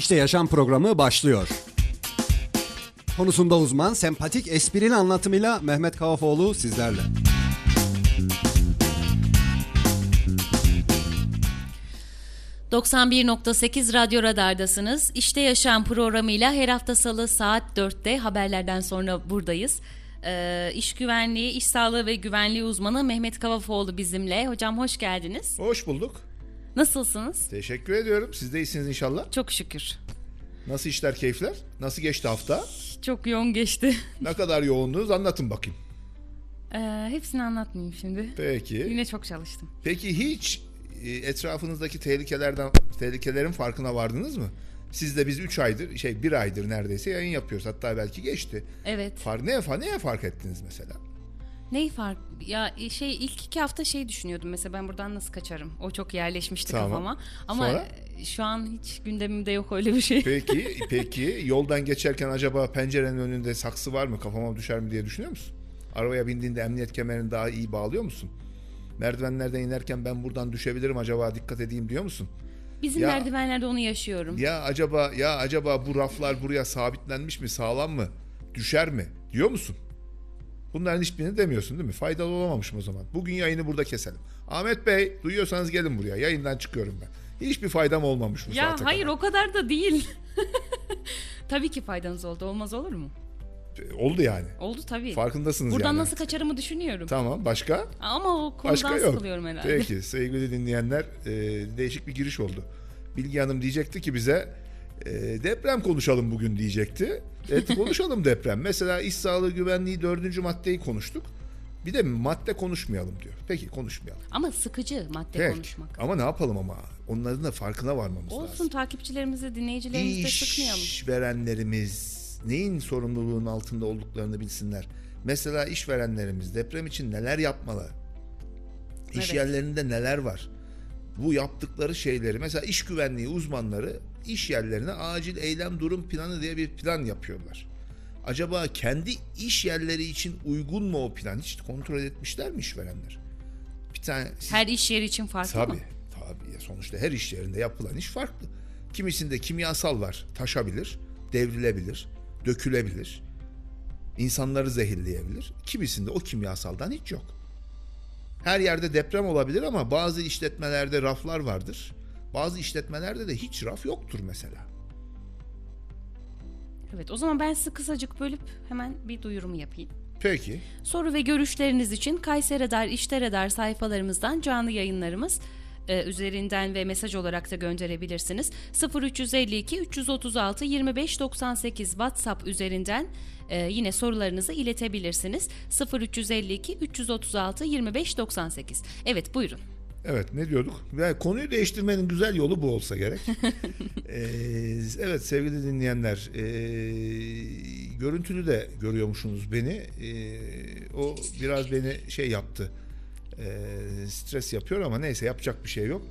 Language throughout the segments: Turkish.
İşte Yaşam programı başlıyor. Konusunda uzman, sempatik, esprili anlatımıyla Mehmet Kavafoğlu sizlerle. ...91.8 Radyo Radar'dasınız. İşte Yaşam programıyla her hafta salı saat 4'te haberlerden sonra buradayız. Ee, iş güvenliği, iş sağlığı ve güvenliği uzmanı Mehmet Kavafoğlu bizimle. Hocam hoş geldiniz. Hoş bulduk. Nasılsınız? Teşekkür ediyorum. Siz de iyisiniz inşallah. Çok şükür. Nasıl işler, keyifler? Nasıl geçti hafta? Çok yoğun geçti. Ne kadar yoğundunuz anlatın bakayım. Ee, hepsini anlatmayayım şimdi. Peki. Yine çok çalıştım. Peki hiç e, etrafınızdaki tehlikelerden tehlikelerin farkına vardınız mı? Siz de biz 3 aydır, şey bir aydır neredeyse yayın yapıyoruz. Hatta belki geçti. Evet. Fark neye, fa- neye fark ettiniz mesela? Neyi fark? Ya şey ilk iki hafta şey düşünüyordum mesela ben buradan nasıl kaçarım? O çok yerleşmişti Tamam. kafama. Ama Sonra? e, şu an hiç gündemimde yok öyle bir şey. Peki, peki yoldan geçerken acaba pencerenin önünde saksı var mı? Kafama düşer mi diye düşünüyor musun? Arabaya bindiğinde emniyet kemerini daha iyi bağlıyor musun? Merdivenlerden inerken ben buradan düşebilirim acaba dikkat edeyim diyor musun? Bizim Ya- merdivenlerde onu yaşıyorum. Ya acaba ya acaba bu raflar buraya sabitlenmiş mi, sağlam mı, düşer mi diyor musun? Bunların hiçbirini demiyorsun değil mi? Faydalı olamamışım o zaman. Bugün yayını burada keselim. Ahmet Bey duyuyorsanız gelin buraya. Yayından çıkıyorum ben. Hiçbir faydam olmamış bu ya saate hayır kadar. o kadar da değil. tabii ki faydanız oldu. Olmaz olur mu? Oldu yani. Oldu tabii. Farkındasınız Buradan yani. nasıl kaçarımı düşünüyorum. Tamam başka? Ama o konudan Başka yok. sıkılıyorum herhalde. Peki sevgili dinleyenler e, değişik bir giriş oldu. Bilgi Hanım diyecekti ki bize e, deprem konuşalım bugün diyecekti. Evet konuşalım deprem. Mesela iş sağlığı güvenliği dördüncü maddeyi konuştuk. Bir de madde konuşmayalım diyor. Peki konuşmayalım. Ama sıkıcı madde Peki. konuşmak. Ama ne yapalım ama? Onların da farkına varmamız Olsun lazım. takipçilerimize, dinleyicilerimize sıkmayalım. İşverenlerimiz neyin sorumluluğunun altında olduklarını bilsinler. Mesela işverenlerimiz deprem için neler yapmalı? İş Evet. yerlerinde neler var? Bu yaptıkları şeyleri mesela iş güvenliği uzmanları iş yerlerine acil eylem durum planı diye bir plan yapıyorlar. Acaba kendi iş yerleri için uygun mu o plan? Hiç kontrol etmişler mi işverenler? Bir tane siz- Her iş yeri için farklı Tabii, mı? tabii. Sonuçta her iş yerinde yapılan iş farklı. Kimisinde kimyasal var, taşabilir, devrilebilir, dökülebilir. insanları zehirleyebilir. Kimisinde o kimyasaldan hiç yok. Her yerde deprem olabilir ama bazı işletmelerde raflar vardır. Bazı işletmelerde de hiç raf yoktur mesela. Evet o zaman ben sizi kısacık bölüp hemen bir duyurumu yapayım. Peki. Soru ve görüşleriniz için Kayseri Radar, İşte Radar sayfalarımızdan canlı yayınlarımız e, üzerinden ve mesaj olarak da gönderebilirsiniz. 0352 336 25 98 WhatsApp üzerinden e, yine sorularınızı iletebilirsiniz. 0352 336 25 98. Evet buyurun. Evet ne diyorduk? Yani konuyu değiştirmenin güzel yolu bu olsa gerek. Ee, evet sevgili dinleyenler ee, görüntülü de görüyormuşsunuz beni. Ee, o biraz beni şey yaptı. Ee, stres yapıyor ama neyse yapacak bir şey yok.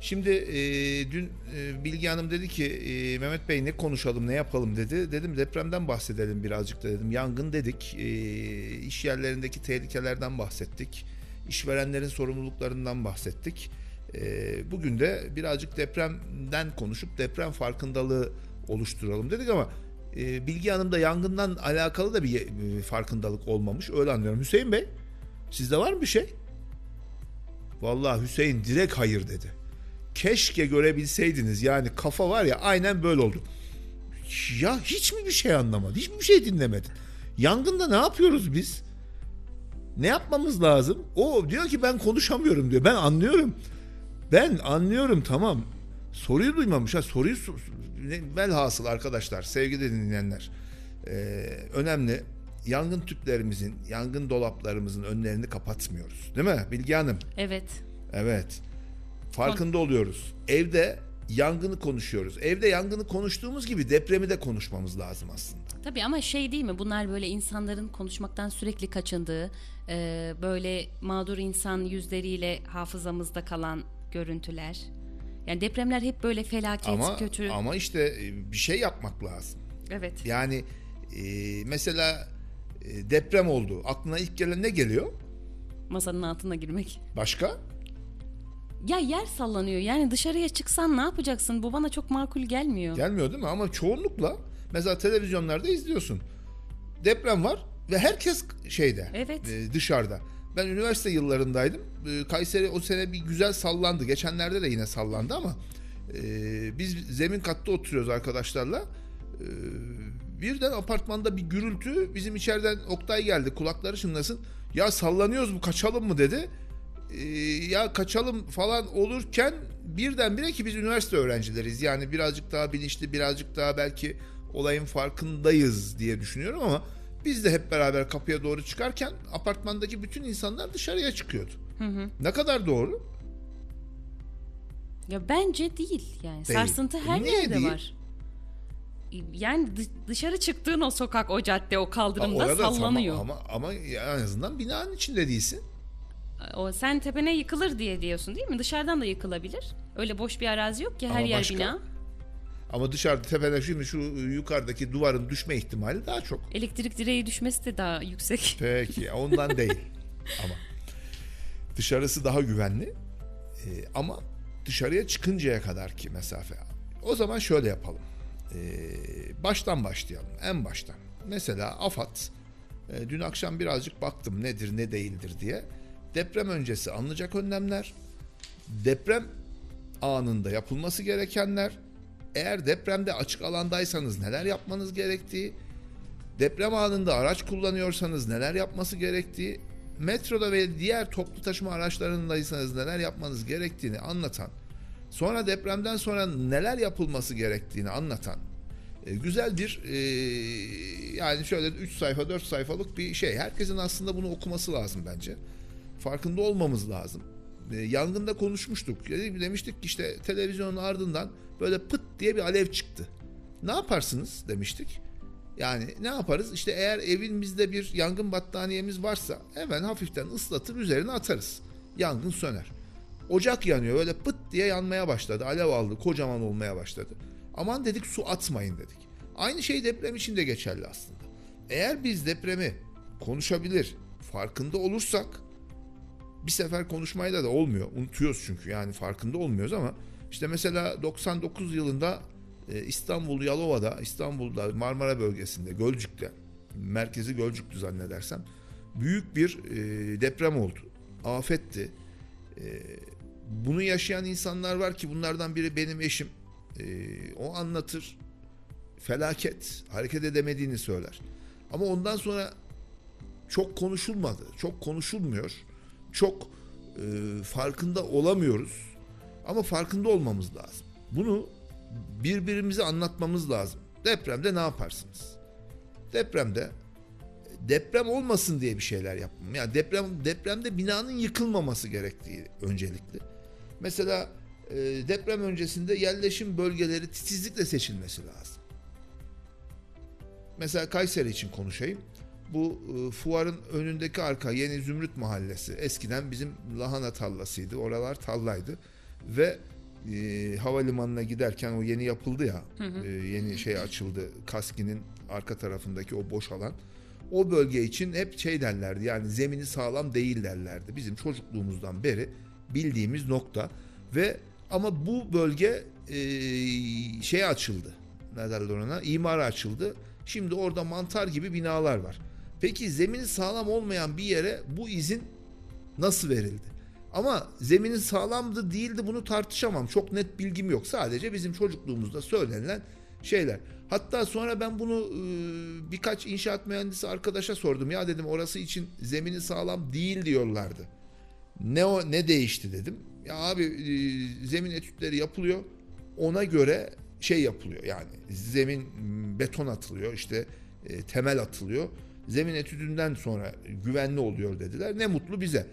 Şimdi ee, dün ee, Bilgi Hanım dedi ki ee, Mehmet Bey ne konuşalım ne yapalım dedi. Dedim depremden bahsedelim birazcık da dedim. Yangın dedik. Ee, iş yerlerindeki tehlikelerden bahsettik. İşverenlerin sorumluluklarından bahsettik. Ee, bugün de birazcık depremden konuşup deprem farkındalığı oluşturalım dedik ama e, Bilgi Hanım'da yangından alakalı da bir e, farkındalık olmamış. Öyle anlıyorum. Hüseyin Bey sizde var mı bir şey? Vallahi Hüseyin direkt hayır dedi. Keşke görebilseydiniz yani kafa var ya aynen böyle oldu. Ya hiç mi bir şey anlamadın? Hiç mi bir şey dinlemedin? Yangında ne yapıyoruz biz? Ne yapmamız lazım? O diyor ki ben konuşamıyorum diyor. Ben anlıyorum. Ben anlıyorum tamam. Soruyu duymamış. Ha soruyu velhasıl arkadaşlar, sevgili dinleyenler. Ee, önemli. Yangın tüplerimizin, yangın dolaplarımızın önlerini kapatmıyoruz. Değil mi Bilge Hanım? Evet. Evet. Farkında oluyoruz. Evde yangını konuşuyoruz. Evde yangını konuştuğumuz gibi depremi de konuşmamız lazım aslında. Tabii ama şey değil mi bunlar böyle insanların konuşmaktan sürekli kaçındığı e, böyle mağdur insan yüzleriyle hafızamızda kalan görüntüler. Yani depremler hep böyle felaket, Ama kötü. ama işte e, bir şey yapmak lazım. Evet. Yani e, mesela e, deprem oldu. Aklına ilk gelen ne geliyor? Masanın altına girmek. Başka? Ya yer sallanıyor. Yani dışarıya çıksan ne yapacaksın? Bu bana çok makul gelmiyor. Gelmiyor değil mi? Ama çoğunlukla mesela televizyonlarda izliyorsun. Deprem var ve herkes şeyde Evet. e, dışarıda. Ben üniversite yıllarındaydım. E, Kayseri o sene bir güzel sallandı. Geçenlerde de yine sallandı ama e, biz zemin katta oturuyoruz arkadaşlarla. E, birden apartmanda bir gürültü bizim içeriden Oktay geldi kulakları çınlasın. Ya sallanıyoruz bu kaçalım mı dedi. Ya kaçalım falan olurken birdenbire ki biz üniversite öğrencileriz. Yani birazcık daha bilinçli birazcık daha belki olayın farkındayız diye düşünüyorum ama biz de hep beraber kapıya doğru çıkarken apartmandaki bütün insanlar dışarıya çıkıyordu. Ne kadar doğru? Ya bence değil yani. Değil. Sarsıntı her Niye yerde değil? var. Yani dı- dışarı çıktığın o sokak, o cadde, o kaldırımda orada sallanıyor. Ama, ama, ama en azından binanın içinde değilsin. O sen tepene yıkılır diye diyorsun değil mi? Dışarıdan da yıkılabilir. Öyle boş bir arazi yok ki her Ama yer başka. bina. Ama dışarıda tepede şimdi şu yukarıdaki duvarın düşme ihtimali daha çok. Elektrik direği düşmesi de daha yüksek. Peki ondan değil. Ama dışarısı daha güvenli. Ee, ama dışarıya çıkıncaya kadar ki mesafe. O zaman şöyle yapalım. Ee, baştan başlayalım. En baştan. Mesela AFAD e, dün akşam birazcık baktım nedir ne değildir diye. Deprem öncesi alınacak önlemler, deprem anında yapılması gerekenler, eğer depremde açık alandaysanız neler yapmanız gerektiği, deprem anında araç kullanıyorsanız neler yapması gerektiği, metroda ve diğer toplu taşıma araçlarındaysanız neler yapmanız gerektiğini anlatan, sonra depremden sonra neler yapılması gerektiğini anlatan e, güzel bir e, yani şöyle 3 sayfa 4 sayfalık bir şey. Herkesin aslında bunu okuması lazım bence. Farkında olmamız lazım. E, yangında konuşmuştuk. Demiştik ki işte televizyonun ardından böyle pıt diye bir alev çıktı. Ne yaparsınız demiştik. Yani ne yaparız? İşte eğer evimizde bir yangın battaniyemiz varsa hemen hafiften ıslatır üzerine atarız. Yangın söner. Ocak yanıyor öyle pıt diye yanmaya başladı. Alev aldı kocaman olmaya başladı. Aman dedik su atmayın dedik. Aynı şey deprem için de geçerli aslında. Eğer biz depremi konuşabilir, farkında olursak bir sefer konuşmayla da olmuyor. Unutuyoruz çünkü yani farkında olmuyoruz ama işte mesela 99 yılında e, İstanbul Yalova'da, İstanbul'da Marmara bölgesinde, Gölcük'te, merkezi Gölcük'tü zannedersem büyük bir e, deprem oldu. Afetti. E, bunu yaşayan insanlar var ki bunlardan biri benim eşim. O anlatır. Felaket. Hareket edemediğini söyler. Ama ondan sonra çok konuşulmadı. Çok konuşulmuyor. Çok farkında olamıyoruz. Ama farkında olmamız lazım. Bunu birbirimize anlatmamız lazım. Depremde ne yaparsınız? Depremde deprem olmasın diye bir şeyler yapmam. Yani deprem depremde binanın yıkılmaması gerektiği öncelikli. Mesela e, deprem öncesinde yerleşim bölgeleri titizlikle seçilmesi lazım. Mesela Kayseri için konuşayım. Bu e, fuarın önündeki arka Yeni Zümrüt Mahallesi. Eskiden bizim lahana tarlasıydı. Oralar tallaydı. Ve e, havalimanına giderken o yeni yapıldı ya. e, yeni şey açıldı. Kaski'nin arka tarafındaki o boş alan. O bölge için hep şey derlerdi. Yani zemini sağlam değil derlerdi. Bizim çocukluğumuzdan beri bildiğimiz nokta. Ve ama bu bölge e, şey açıldı. Ne derler ona? İmara açıldı. Şimdi orada mantar gibi binalar var. Peki zemini sağlam olmayan bir yere bu izin nasıl verildi? Ama zeminin sağlamdı değildi bunu tartışamam. Çok net bilgim yok. Sadece bizim çocukluğumuzda söylenilen şeyler. Hatta sonra ben bunu e, birkaç inşaat mühendisi arkadaşa sordum. Ya dedim orası için zemini sağlam değil diyorlardı. Ne o ne değişti dedim. Ya abi e, zemin etütleri yapılıyor. Ona göre şey yapılıyor yani zemin beton atılıyor işte e, temel atılıyor. Zemin etüdünden sonra güvenli oluyor dediler. Ne mutlu bize.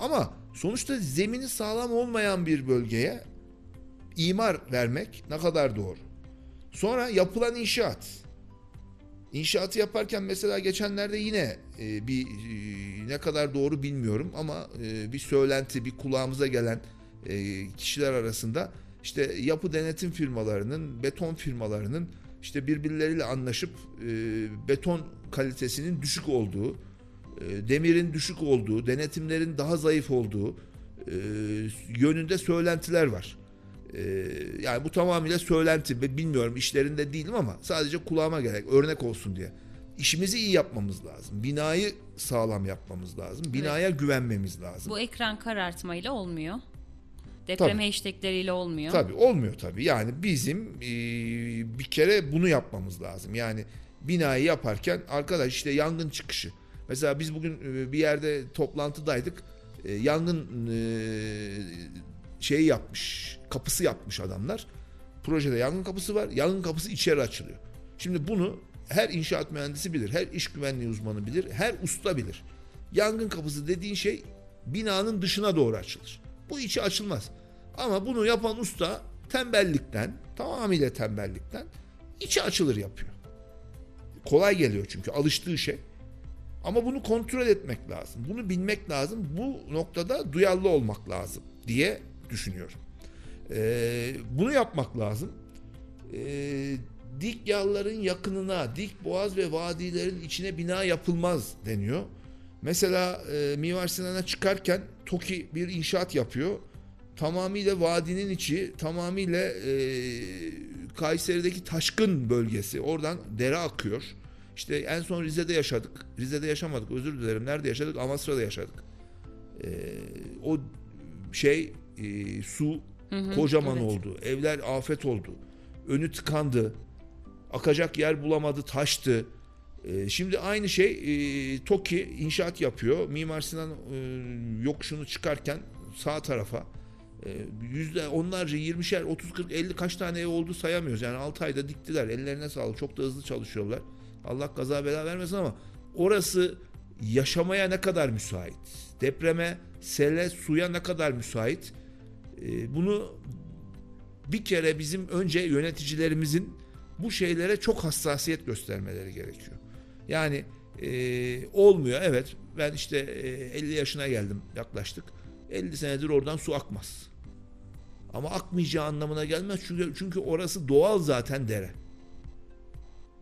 Ama sonuçta zemini sağlam olmayan bir bölgeye imar vermek ne kadar doğru. Sonra yapılan inşaat. İnşaatı yaparken mesela geçenlerde yine e, bir e, ne kadar doğru bilmiyorum ama e, bir söylenti, bir kulağımıza gelen kişiler arasında işte yapı denetim firmalarının, beton firmalarının işte birbirleriyle anlaşıp beton kalitesinin düşük olduğu, demirin düşük olduğu, denetimlerin daha zayıf olduğu, e, yönünde söylentiler var. E, yani bu tamamıyla söylenti ve bilmiyorum işlerinde değilim ama sadece kulağıma gerek örnek olsun diye. İşimizi iyi yapmamız lazım. Binayı sağlam yapmamız lazım. Binaya güvenmemiz lazım. Bu ekran karartmayla olmuyor. Deprem Tabii. olmuyor. Tabii olmuyor tabii. Yani bizim e, bir kere bunu yapmamız lazım. Yani binayı yaparken arkadaş işte yangın çıkışı. Mesela biz bugün e, bir yerde toplantıdaydık. E, yangın şeyi yapmış, kapısı yapmış adamlar. Projede yangın kapısı var. Yangın kapısı içeri açılıyor. Şimdi bunu her inşaat mühendisi bilir, her iş güvenliği uzmanı bilir, her usta bilir. Yangın kapısı dediğin şey binanın dışına doğru açılır. Bu içi açılmaz. Ama bunu yapan usta tembellikten, tamamıyla tembellikten içi açılır yapıyor. Kolay geliyor çünkü alıştığı şey. Ama bunu kontrol etmek lazım. Bunu bilmek lazım. Bu noktada duyarlı olmak lazım diye düşünüyorum. Ee, bunu yapmak lazım. Ee, dik yalların yakınına, dik boğaz ve vadilerin içine bina yapılmaz deniyor. Mesela e, Mimar Sinan'a çıkarken TOKİ bir inşaat yapıyor. Tamamıyla vadinin içi, tamamıyla e, Kayseri'deki taşkın bölgesi. Oradan dere akıyor. İşte en son Rize'de yaşadık. Rize'de yaşamadık özür dilerim. Nerede yaşadık? Amasra'da yaşadık. E, o şey e, su kocaman evet. oldu. Evler afet oldu. Önü tıkandı. Akacak yer bulamadı, taştı. Ee, şimdi aynı şey e, TOKİ inşaat yapıyor. Mimar Sinan e, yokuşunu çıkarken sağ tarafa e, yüzde onlarca 20'şer 30 40 50 kaç tane ev oldu sayamıyoruz. Yani 6 ayda diktiler. Ellerine sağlık. Çok da hızlı çalışıyorlar. Allah kaza bela vermesin ama orası yaşamaya ne kadar müsait? Depreme, sele, suya ne kadar müsait? E, bunu bir kere bizim önce yöneticilerimizin bu şeylere çok hassasiyet göstermeleri gerekiyor. Yani e, olmuyor evet ben işte e, 50 yaşına geldim yaklaştık. 50 senedir oradan su akmaz. Ama akmayacağı anlamına gelmez çünkü çünkü orası doğal zaten dere.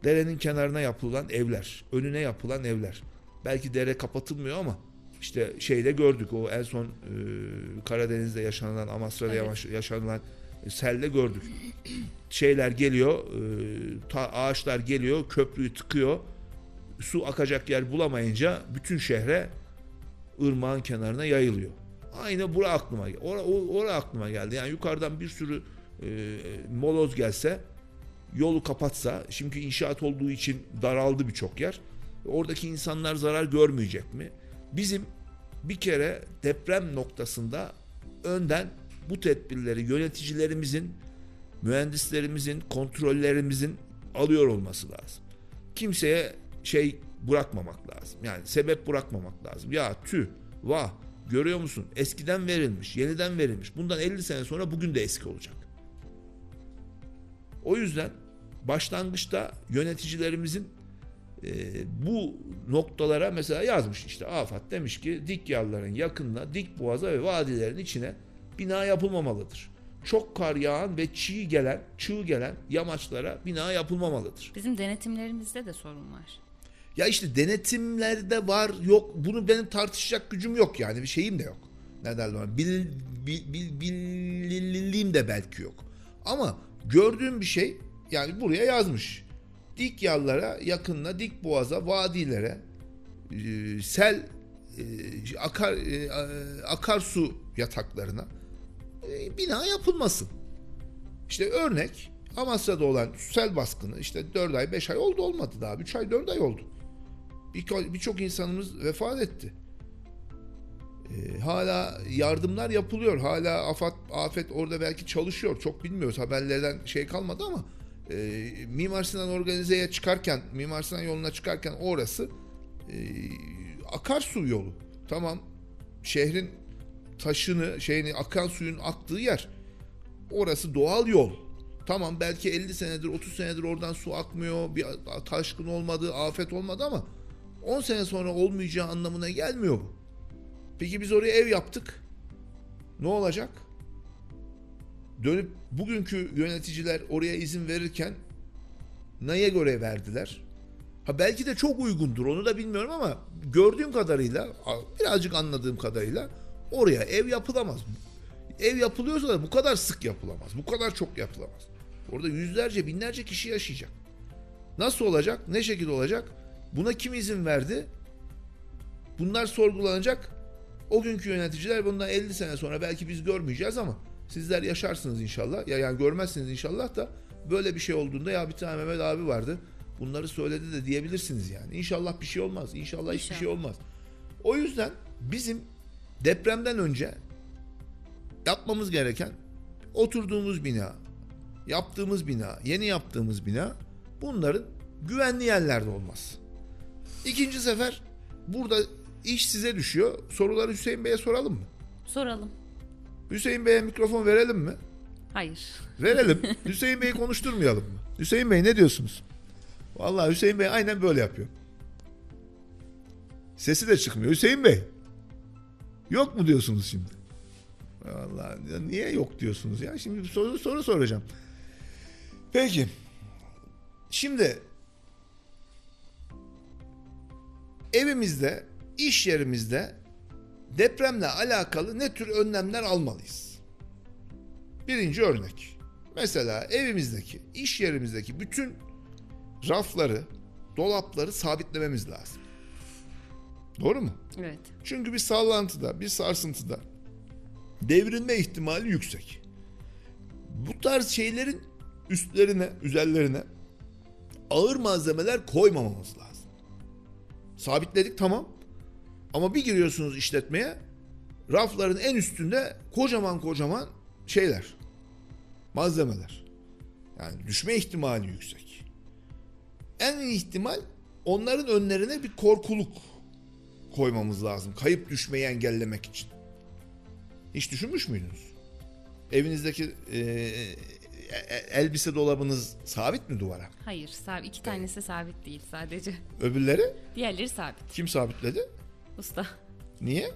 Derenin kenarına yapılan evler, önüne yapılan evler. Belki dere kapatılmıyor ama işte şeyde gördük o en son e, Karadeniz'de yaşanılan Amasra'da Evet. yaşanılan e, selde gördük. Şeyler geliyor, e, ta- ağaçlar geliyor, köprüyü tıkıyor. Su akacak yer bulamayınca bütün şehre ırmağın kenarına yayılıyor. Aynı bura aklıma geldi. Ora, ora aklıma geldi. Yani yukarıdan bir sürü e, moloz gelse yolu kapatsa çünkü inşaat olduğu için daraldı birçok yer. Oradaki insanlar zarar görmeyecek mi? Bizim bir kere deprem noktasında önden bu tedbirleri yöneticilerimizin, mühendislerimizin, kontrollerimizin alıyor olması lazım. Kimseye şey bırakmamak lazım. Yani sebep bırakmamak lazım. Ya tüh, vah görüyor musun? Eskiden verilmiş, yeniden verilmiş. Bundan 50 sene sonra bugün de eski olacak. O yüzden başlangıçta yöneticilerimizin e, bu noktalara mesela yazmış işte AFAD demiş ki dik yalların yakınına, dik boğaza ve vadilerin içine bina yapılmamalıdır. Çok kar yağan ve çiğ gelen, çığ gelen yamaçlara bina yapılmamalıdır. Bizim denetimlerimizde de sorun var. Ya işte denetimlerde var yok bunu benim tartışacak gücüm yok yani bir şeyim de yok. Ne derler ona bil, bil, bil, bilirliğim de belki yok. Ama gördüğüm bir şey yani buraya yazmış. Dik yallara yakınına dik boğaza vadilere e, sel e, akar e, akarsu yataklarına e, bina yapılmasın. İşte örnek Amasra'da olan sel baskını işte 4 ay 5 ay oldu olmadı daha 3 ay 4 ay oldu. Bir- Birçok insanımız vefat etti. Ee, hala yardımlar yapılıyor. Hala afet, afet orada belki çalışıyor. Çok bilmiyoruz. Haberlerden şey kalmadı ama e, Mimar Sinan organizeye çıkarken, Mimar Sinan yoluna çıkarken orası e, akarsu yolu. Tamam. Şehrin taşını, şeyini akan suyun aktığı yer. Orası doğal yol. Tamam belki 50 senedir 30 senedir oradan su akmıyor. Bir taşkın olmadı, afet olmadı ama 10 sene sonra olmayacağı anlamına gelmiyor bu. Peki biz oraya ev yaptık. Ne olacak? Dönüp bugünkü yöneticiler oraya izin verirken neye göre verdiler? Ha belki de çok uygundur onu da bilmiyorum ama gördüğüm kadarıyla birazcık anladığım kadarıyla Oraya ev yapılamaz. Ev yapılıyorsa da bu kadar sık yapılamaz. Bu kadar çok yapılamaz. Orada yüzlerce, binlerce kişi yaşayacak. Nasıl olacak? Ne şekilde olacak? Buna kim izin verdi? Bunlar sorgulanacak. O günkü yöneticiler bundan 50 sene sonra belki biz görmeyeceğiz ama sizler yaşarsınız inşallah. Ya yani görmezsiniz inşallah da böyle bir şey olduğunda ya bir tane Mehmet abi vardı. Bunları söyledi de diyebilirsiniz yani. İnşallah bir şey olmaz. İnşallah hiçbir İnşallah. şey olmaz. O yüzden bizim depremden önce yapmamız gereken oturduğumuz bina, yaptığımız bina, yeni yaptığımız bina bunların güvenli yerlerde olması. İkinci sefer burada iş size düşüyor. Soruları Hüseyin Bey'e soralım mı? Soralım. Hüseyin Bey'e mikrofon verelim mi? Hayır. Verelim. Hüseyin Bey'i konuşturmayalım mı? Hüseyin Bey ne diyorsunuz? Vallahi Hüseyin Bey aynen böyle yapıyor. Sesi de çıkmıyor. Hüseyin Bey. Yok mu diyorsunuz şimdi? Vallahi niye yok diyorsunuz ya? Şimdi bir soru soru soracağım. Peki. Şimdi evimizde, iş yerimizde depremle alakalı ne tür önlemler almalıyız? Birinci örnek. Mesela evimizdeki, iş yerimizdeki bütün rafları, dolapları sabitlememiz lazım. Doğru mu? Evet. Çünkü bir sallantıda, bir sarsıntıda devrilme ihtimali yüksek. Bu tarz şeylerin üstlerine, üzerlerine ağır malzemeler koymamamız lazım. Sabitledik tamam. Ama bir giriyorsunuz işletmeye rafların en üstünde kocaman kocaman şeyler. Malzemeler. Yani düşme ihtimali yüksek. En iyi ihtimal onların önlerine bir korkuluk koymamız lazım. Kayıp düşmeyi engellemek için. Hiç düşünmüş müydünüz? Evinizdeki e, e, elbise dolabınız sabit mi duvara? Hayır. Sab iki tanesi sabit değil sadece. Öbürleri Diğerleri sabit. kim sabitledi? Usta. Niye?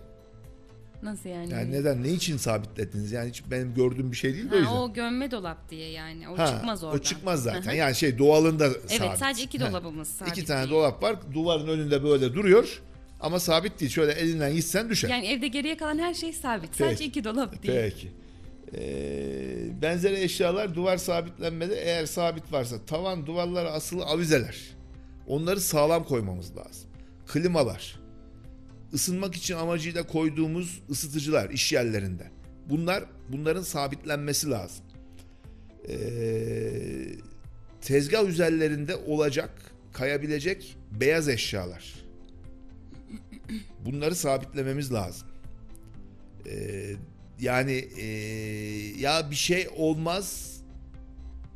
Nasıl yani? Yani neden? Ne için sabitlediniz? Yani hiç benim gördüğüm bir şey değil de o yüzden. Ha, o gömme dolap diye yani. O Ha, çıkmaz oradan. O çıkmaz zaten. Yani şey doğalında Evet sabit. sadece iki Ha. dolabımız sabit. İki tane değil. dolap var. Duvarın önünde böyle duruyor. Ama sabit değil. Şöyle elinden gitsen düşer. Yani evde geriye kalan her şey sabit. Sadece Peki. iki dolap değil. Peki. Ee, benzeri eşyalar duvar sabitlenmede eğer sabit varsa tavan duvarlara asılı avizeler. Onları sağlam koymamız lazım. Klimalar. Isınmak için amacıyla koyduğumuz ısıtıcılar iş yerlerinde. Bunlar bunların sabitlenmesi lazım. Ee, tezgah üzerlerinde olacak, kayabilecek beyaz eşyalar. Bunları sabitlememiz lazım. Ee, yani ee, ya bir şey olmaz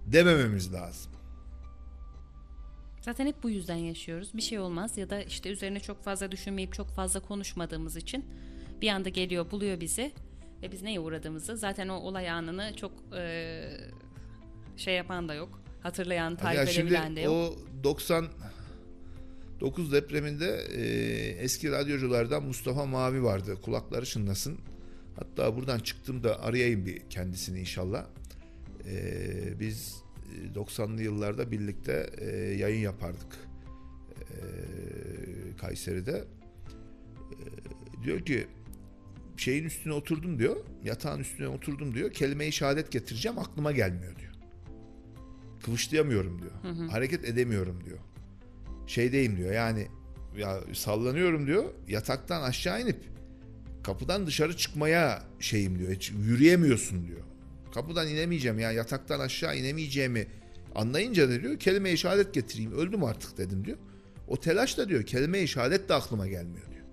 demememiz lazım. Zaten hep bu yüzden yaşıyoruz. Bir şey olmaz ya da işte üzerine çok fazla düşünmeyip çok fazla konuşmadığımız için bir anda geliyor buluyor bizi ve biz neye uğradığımızı zaten o olay anını çok e, şey yapan da yok. Hatırlayan, tarif Ya şimdi edebilen de yok. o 99 depreminde e, eski radyoculardan Mustafa Mavi vardı. Kulakları çınlasın. Hatta buradan çıktığımda arayayım bir kendisini inşallah. E, biz 90'lı yıllarda birlikte e, yayın yapardık. E, Kayseri'de. E, diyor ki şeyin üstüne oturdum diyor. Yatağın üstüne oturdum diyor. Kelime-i şehadet getireceğim aklıma gelmiyor diyor. Kıvışlayamıyorum diyor. Hareket edemiyorum diyor. Şeydeyim diyor yani ya sallanıyorum diyor. Yataktan aşağı inip kapıdan dışarı çıkmaya şeyim diyor. Hiç yürüyemiyorsun diyor. Kapıdan inemeyeceğim ya yataktan aşağı inemeyeceğimi anlayınca da diyor kelime-i şehadet getireyim. Öldüm artık dedim diyor. O telaş da diyor kelime-i şehadet de aklıma gelmiyor diyor.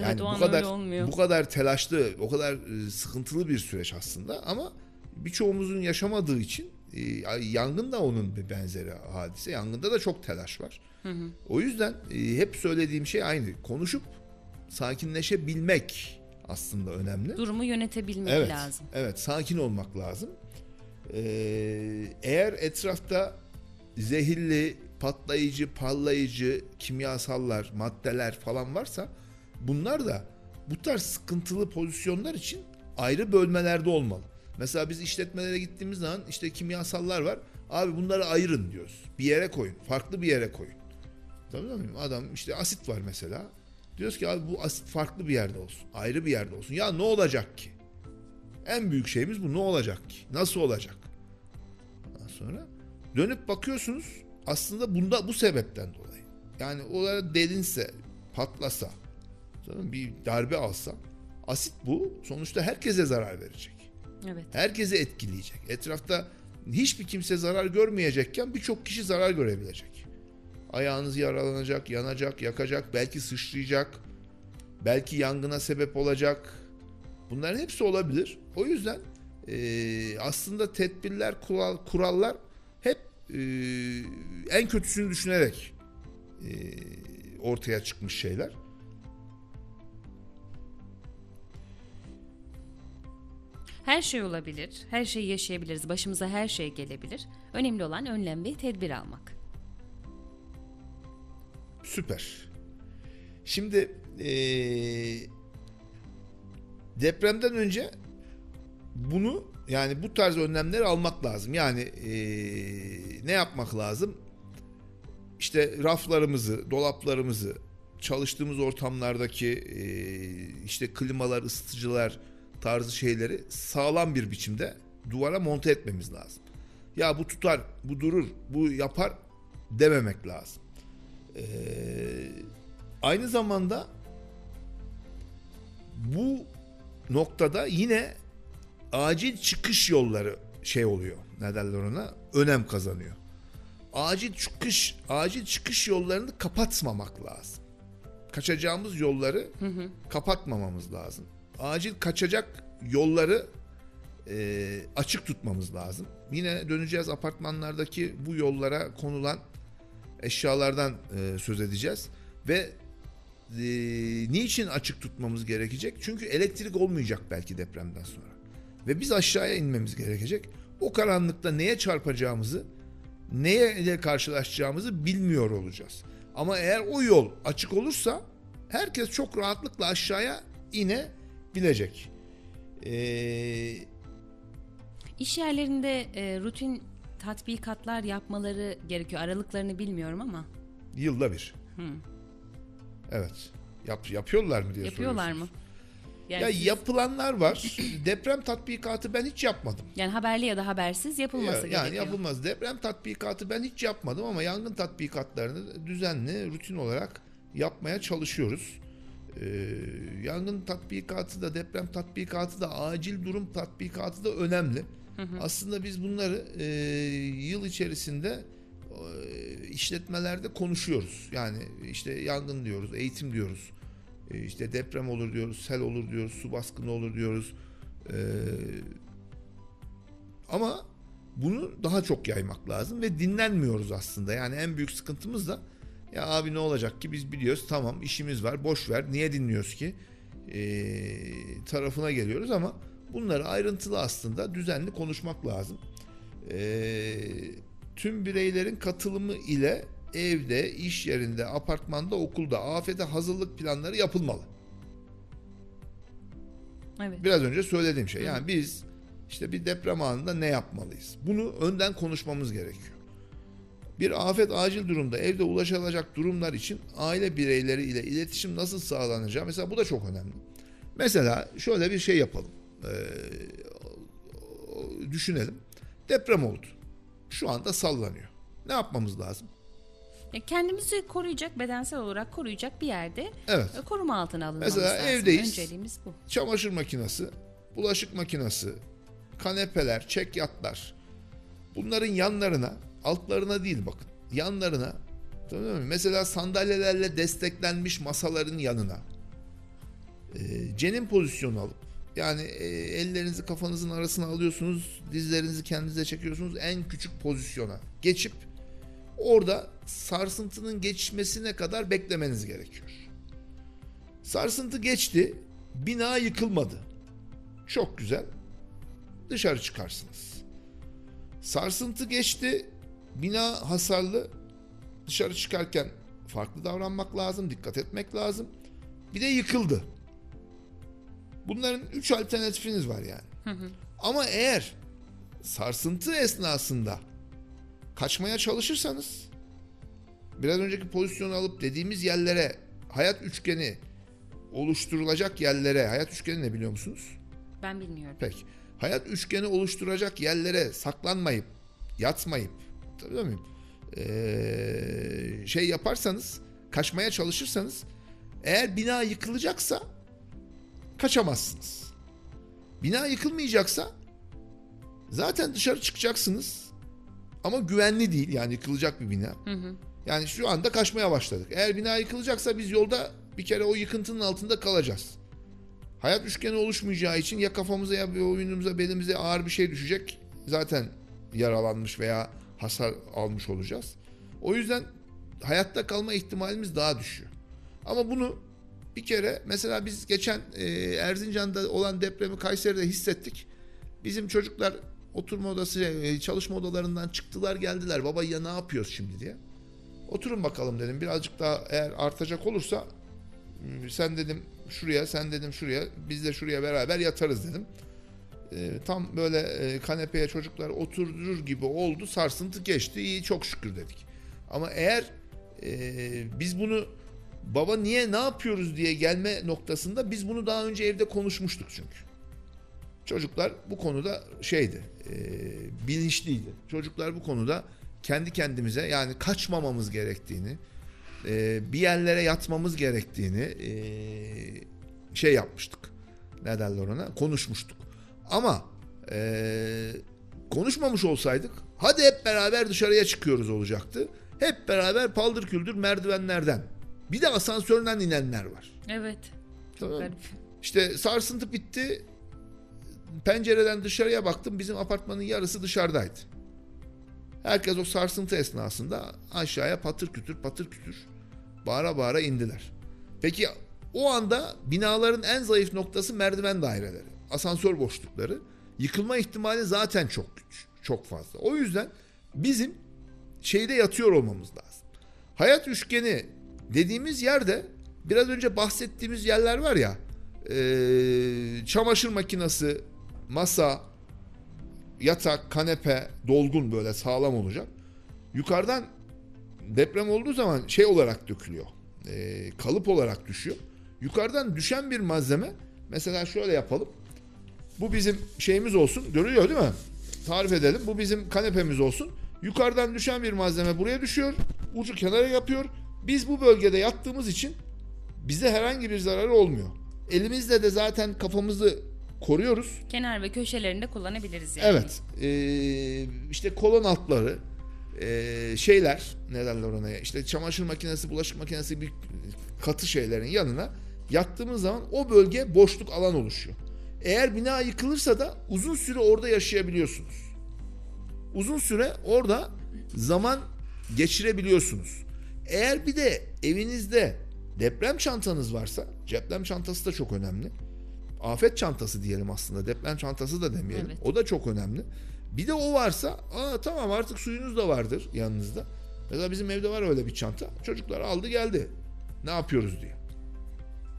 Evet, o bu kadar bu kadar telaşlı, o kadar e, sıkıntılı bir süreç aslında ama birçoğumuzun yaşamadığı için e, yangın da onun bir benzeri hadise. Yangında da çok telaş var. O yüzden e, hep söylediğim şey aynı. Konuşup sakinleşebilmek aslında önemli. Durumu yönetebilmek evet, lazım. Evet, sakin olmak lazım. Ee, eğer etrafta zehirli, patlayıcı, parlayıcı kimyasallar, maddeler falan varsa bunlar da bu tarz sıkıntılı pozisyonlar için ayrı bölmelerde olmalı. Mesela biz işletmelere gittiğimiz zaman işte kimyasallar var. Abi bunları ayırın diyoruz. Bir yere koyun. Farklı bir yere koyun. Tabii mi? Adam işte asit var mesela. Diyoruz ki abi bu asit farklı bir yerde olsun. Ayrı bir yerde olsun. Ya ne olacak ki? En büyük şeyimiz bu. Ne olacak ki? Nasıl olacak? Ondan sonra dönüp bakıyorsunuz aslında bunda bu sebepten dolayı. Yani olarak delinse, patlasa, bir darbe alsa asit bu. Sonuçta herkese zarar verecek. Evet. Herkesi etkileyecek. Etrafta hiçbir kimse zarar görmeyecekken birçok kişi zarar görebilecek. Ayağınız yaralanacak, yanacak, yakacak, belki sıçrayacak, belki yangına sebep olacak. Bunların hepsi olabilir. O yüzden eee, aslında tedbirler, kural, kurallar hep eee, en kötüsünü düşünerek eee, ortaya çıkmış şeyler. Her şey olabilir, her şeyi yaşayabiliriz, başımıza her şey gelebilir. Önemli olan önlem ve tedbir almak. Süper. Şimdi eee, depremden önce bunu yani bu tarz önlemleri almak lazım. Yani eee, ne yapmak lazım? İşte raflarımızı, dolaplarımızı, çalıştığımız ortamlardaki eee, işte klimalar, ısıtıcılar tarzı şeyleri sağlam bir biçimde duvara monte etmemiz lazım. Ya bu tutar, bu durur, bu yapar dememek lazım. Ee, aynı zamanda bu noktada yine acil çıkış yolları şey oluyor. Ne derler ona? Önem kazanıyor. Acil çıkış, acil çıkış yollarını kapatmamak lazım. Kaçacağımız yolları kapatmamamız lazım. Acil kaçacak yolları e, açık tutmamız lazım. Yine döneceğiz apartmanlardaki bu yollara konulan eşyalardan e, söz edeceğiz ve e, niçin açık tutmamız gerekecek? Çünkü elektrik olmayacak belki depremden sonra. Ve biz aşağıya inmemiz gerekecek. O karanlıkta neye çarpacağımızı, neye ile karşılaşacağımızı bilmiyor olacağız. Ama eğer o yol açık olursa herkes çok rahatlıkla aşağıya inebilecek. Ee, İş yerlerinde e, rutin tatbikatlar yapmaları gerekiyor. Aralıklarını bilmiyorum ama yılda bir. Evet. Yap, yapıyorlar mı diye yapıyorlar mı? Yani, Ya siz- yapılanlar var. Deprem tatbikatı ben hiç yapmadım. yani haberli ya da habersiz yapılması Ya- yani gerekiyor. yapılmaz. Deprem tatbikatı ben hiç yapmadım ama yangın tatbikatlarını düzenli, rutin olarak yapmaya çalışıyoruz. Ee, yangın tatbikatı da deprem tatbikatı da acil durum tatbikatı da önemli. Aslında biz bunları e, yıl içerisinde e, işletmelerde konuşuyoruz. Yani işte yangın diyoruz, eğitim diyoruz. E, işte deprem olur diyoruz, sel olur diyoruz, su baskını olur diyoruz. Ee, ama bunu daha çok yaymak lazım ve dinlenmiyoruz aslında. Yani en büyük sıkıntımız da ya abi ne olacak ki biz biliyoruz tamam işimiz var boş ver niye dinliyoruz ki Ee, tarafına geliyoruz ama bunları ayrıntılı aslında düzenli konuşmak lazım. Ee, tüm bireylerin katılımı ile evde, iş yerinde, apartmanda, okulda afete hazırlık planları yapılmalı. Evet. Biraz önce söylediğim şey. Yani biz işte bir deprem anında ne yapmalıyız? Bunu önden konuşmamız gerekiyor. Bir afet acil durumda evde ulaşılacak durumlar için aile bireyleri ile iletişim nasıl sağlanacağı mesela bu da çok önemli. Mesela şöyle bir şey yapalım. Ee, düşünelim. Deprem oldu. Şu anda sallanıyor. Ne yapmamız lazım? E, Kendimizi koruyacak, bedensel olarak koruyacak bir yerde Evet. e, koruma altına alınmamız Mesela lazım. evdeyiz. Önceliğimiz bu. çamaşır makinesi, bulaşık makinesi, kanepeler, çekyatlar. Bunların yanlarına, altlarına değil bakın. Yanlarına tamam mı? Mesela sandalyelerle desteklenmiş masaların yanına e, cenin pozisyonu alıp yani e, ellerinizi kafanızın arasına alıyorsunuz, dizlerinizi kendinize çekiyorsunuz en küçük pozisyona geçip orada sarsıntının geçmesine kadar beklemeniz gerekiyor. Sarsıntı geçti. Bina yıkılmadı. Çok güzel. Dışarı çıkarsınız. Sarsıntı geçti. Bina hasarlı. Dışarı çıkarken farklı davranmak lazım, dikkat etmek lazım. Bir de yıkıldı. Bunların üç alternatifiniz var yani. Ama eğer sarsıntı esnasında kaçmaya çalışırsanız biraz önceki pozisyonu alıp dediğimiz yerlere hayat üçgeni oluşturulacak yerlere, hayat üçgeni ne biliyor musunuz? Ben bilmiyorum. Peki. Hayat üçgeni oluşturacak yerlere saklanmayıp, yatmayıp, tabii muyum? Ee, şey yaparsanız, kaçmaya çalışırsanız, eğer bina yıkılacaksa kaçamazsınız. Bina yıkılmayacaksa zaten dışarı çıkacaksınız ama güvenli değil yani yıkılacak bir bina. Yani şu anda kaçmaya başladık. Eğer bina yıkılacaksa biz yolda bir kere o yıkıntının altında kalacağız. Hayat üçgeni oluşmayacağı için ya kafamıza ya oyunumuza belimize ağır bir şey düşecek. Zaten yaralanmış veya hasar almış olacağız. O yüzden hayatta kalma ihtimalimiz daha düşüyor. Ama bunu bir kere mesela biz geçen e, Erzincan'da olan depremi Kayseri'de hissettik. Bizim çocuklar oturma odası, e, çalışma odalarından çıktılar geldiler. Baba ya ne yapıyoruz şimdi diye. Oturun bakalım dedim. Birazcık daha eğer artacak olursa Hmm, sen dedim şuraya sen dedim şuraya biz de şuraya beraber yatarız dedim. Ee, tam böyle e, kanepeye çocuklar oturur gibi oldu sarsıntı geçti iyi çok şükür dedik. Ama eğer e, biz bunu baba niye ne yapıyoruz diye gelme noktasında biz bunu daha önce evde konuşmuştuk çünkü. Çocuklar bu konuda şeydi e, bilinçliydi. Çocuklar bu konuda kendi kendimize yani kaçmamamız gerektiğini e, bir yerlere yatmamız gerektiğini e, şey yapmıştık. Ne derler ona? Konuşmuştuk. Ama e, konuşmamış olsaydık hadi hep beraber dışarıya çıkıyoruz olacaktı. Hep beraber paldır küldür merdivenlerden. Bir de asansörden inenler var. Evet. Tamam. Garip. İşte sarsıntı bitti. Pencereden dışarıya baktım. Bizim apartmanın yarısı dışarıdaydı. Herkes o sarsıntı esnasında aşağıya patır kütür patır kütür bağıra bağıra indiler. Peki o anda binaların en zayıf noktası merdiven daireleri, asansör boşlukları. Yıkılma ihtimali zaten çok çok fazla. O yüzden bizim şeyde yatıyor olmamız lazım. Hayat üçgeni dediğimiz yerde biraz önce bahsettiğimiz yerler var ya eee, çamaşır makinesi, masa, yatak, kanepe dolgun böyle sağlam olacak. Yukarıdan deprem olduğu zaman şey olarak dökülüyor. Eee, kalıp olarak düşüyor. Yukarıdan düşen bir malzeme mesela şöyle yapalım. Bu bizim şeyimiz olsun. Görülüyor değil mi? Tarif edelim. Bu bizim kanepemiz olsun. Yukarıdan düşen bir malzeme buraya düşüyor. Ucu kenara yapıyor. Biz bu bölgede yattığımız için bize herhangi bir zararı olmuyor. Elimizle de zaten kafamızı koruyoruz. Kenar ve köşelerinde kullanabiliriz yani. Evet. Ee, işte kolon altları ee, şeyler ne derler ona ya? işte çamaşır makinesi, bulaşık makinesi bir katı şeylerin yanına yattığımız zaman o bölge boşluk alan oluşuyor. Eğer bina yıkılırsa da uzun süre orada yaşayabiliyorsunuz. Uzun süre orada zaman geçirebiliyorsunuz. Eğer bir de evinizde deprem çantanız varsa, deprem çantası da çok önemli. Afet çantası diyelim aslında. Deprem çantası da demeyelim. Evet. O da çok önemli. Bir de o varsa, aa tamam artık suyunuz da vardır yanınızda. Mesela bizim evde var öyle bir çanta. Çocuklar aldı geldi. Ne yapıyoruz diye.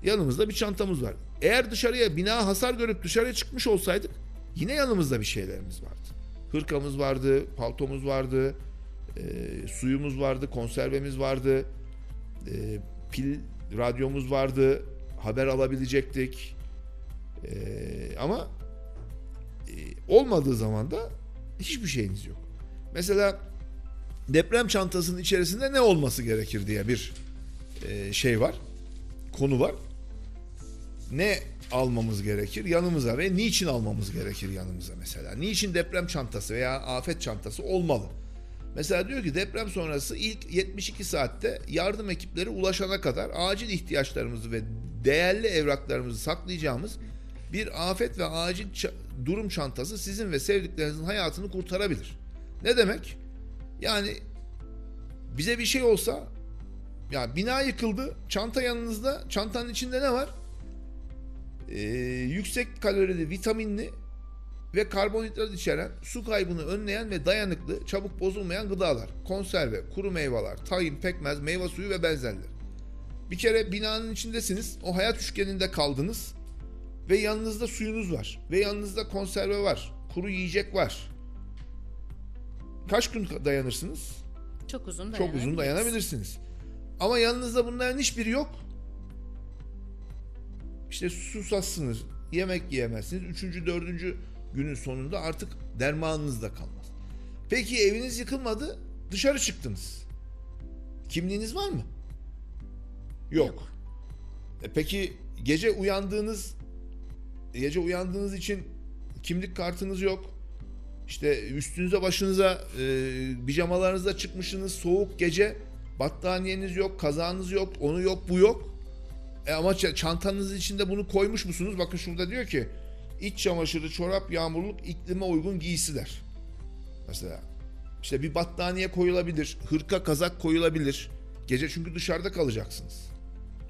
Yanımızda bir çantamız var. Eğer dışarıya bina hasar görüp dışarıya çıkmış olsaydık yine yanımızda bir şeylerimiz vardı. Hırkamız vardı, paltomuz vardı, e, suyumuz vardı, konservemiz vardı, e, pil radyomuz vardı, haber alabilecektik. E, ama e, olmadığı zaman da hiçbir şeyiniz yok. Mesela deprem çantasının içerisinde ne olması gerekir diye bir e, şey var, konu var. Ne almamız gerekir yanımıza ve niçin almamız gerekir yanımıza mesela? Niçin deprem çantası veya afet çantası olmalı? Mesela diyor ki deprem sonrası ilk 72 saatte yardım ekipleri ulaşana kadar acil ihtiyaçlarımızı ve değerli evraklarımızı saklayacağımız bir afet ve acil durum çantası sizin ve sevdiklerinizin hayatını kurtarabilir. Ne demek? Yani bize bir şey olsa ya bina yıkıldı, çanta yanınızda, çantanın içinde ne var? Ee, yüksek kalorili, vitaminli ve karbonhidrat içeren, su kaybını önleyen ve dayanıklı, çabuk bozulmayan gıdalar, konserve, kuru meyveler, tahin, pekmez, meyve suyu ve benzerleri. Bir kere binanın içindesiniz, o hayat üçgeninde kaldınız ve yanınızda suyunuz var ve yanınızda konserve var, kuru yiyecek var. Kaç gün dayanırsınız? Çok uzun Çok uzun dayanabilirsiniz. Ama yanınızda bunların hiçbiri yok. işte susatsınız, yemek yiyemezsiniz. Üçüncü, dördüncü günün sonunda artık dermanınız da kalmaz. Peki eviniz yıkılmadı, dışarı çıktınız. Kimliğiniz var mı? Yok. Yok. E peki gece uyandığınız gece uyandığınız için kimlik kartınız yok. İşte üstünüze başınıza e, pijamalarınızla çıkmışsınız soğuk gece battaniyeniz yok kazağınız yok onu yok bu yok. E ama çantanızın içinde bunu koymuş musunuz? Bakın şurada diyor ki iç çamaşırı, çorap, yağmurluk iklime uygun giysiler. Mesela işte bir battaniye koyulabilir, hırka kazak koyulabilir. Gece çünkü dışarıda kalacaksınız.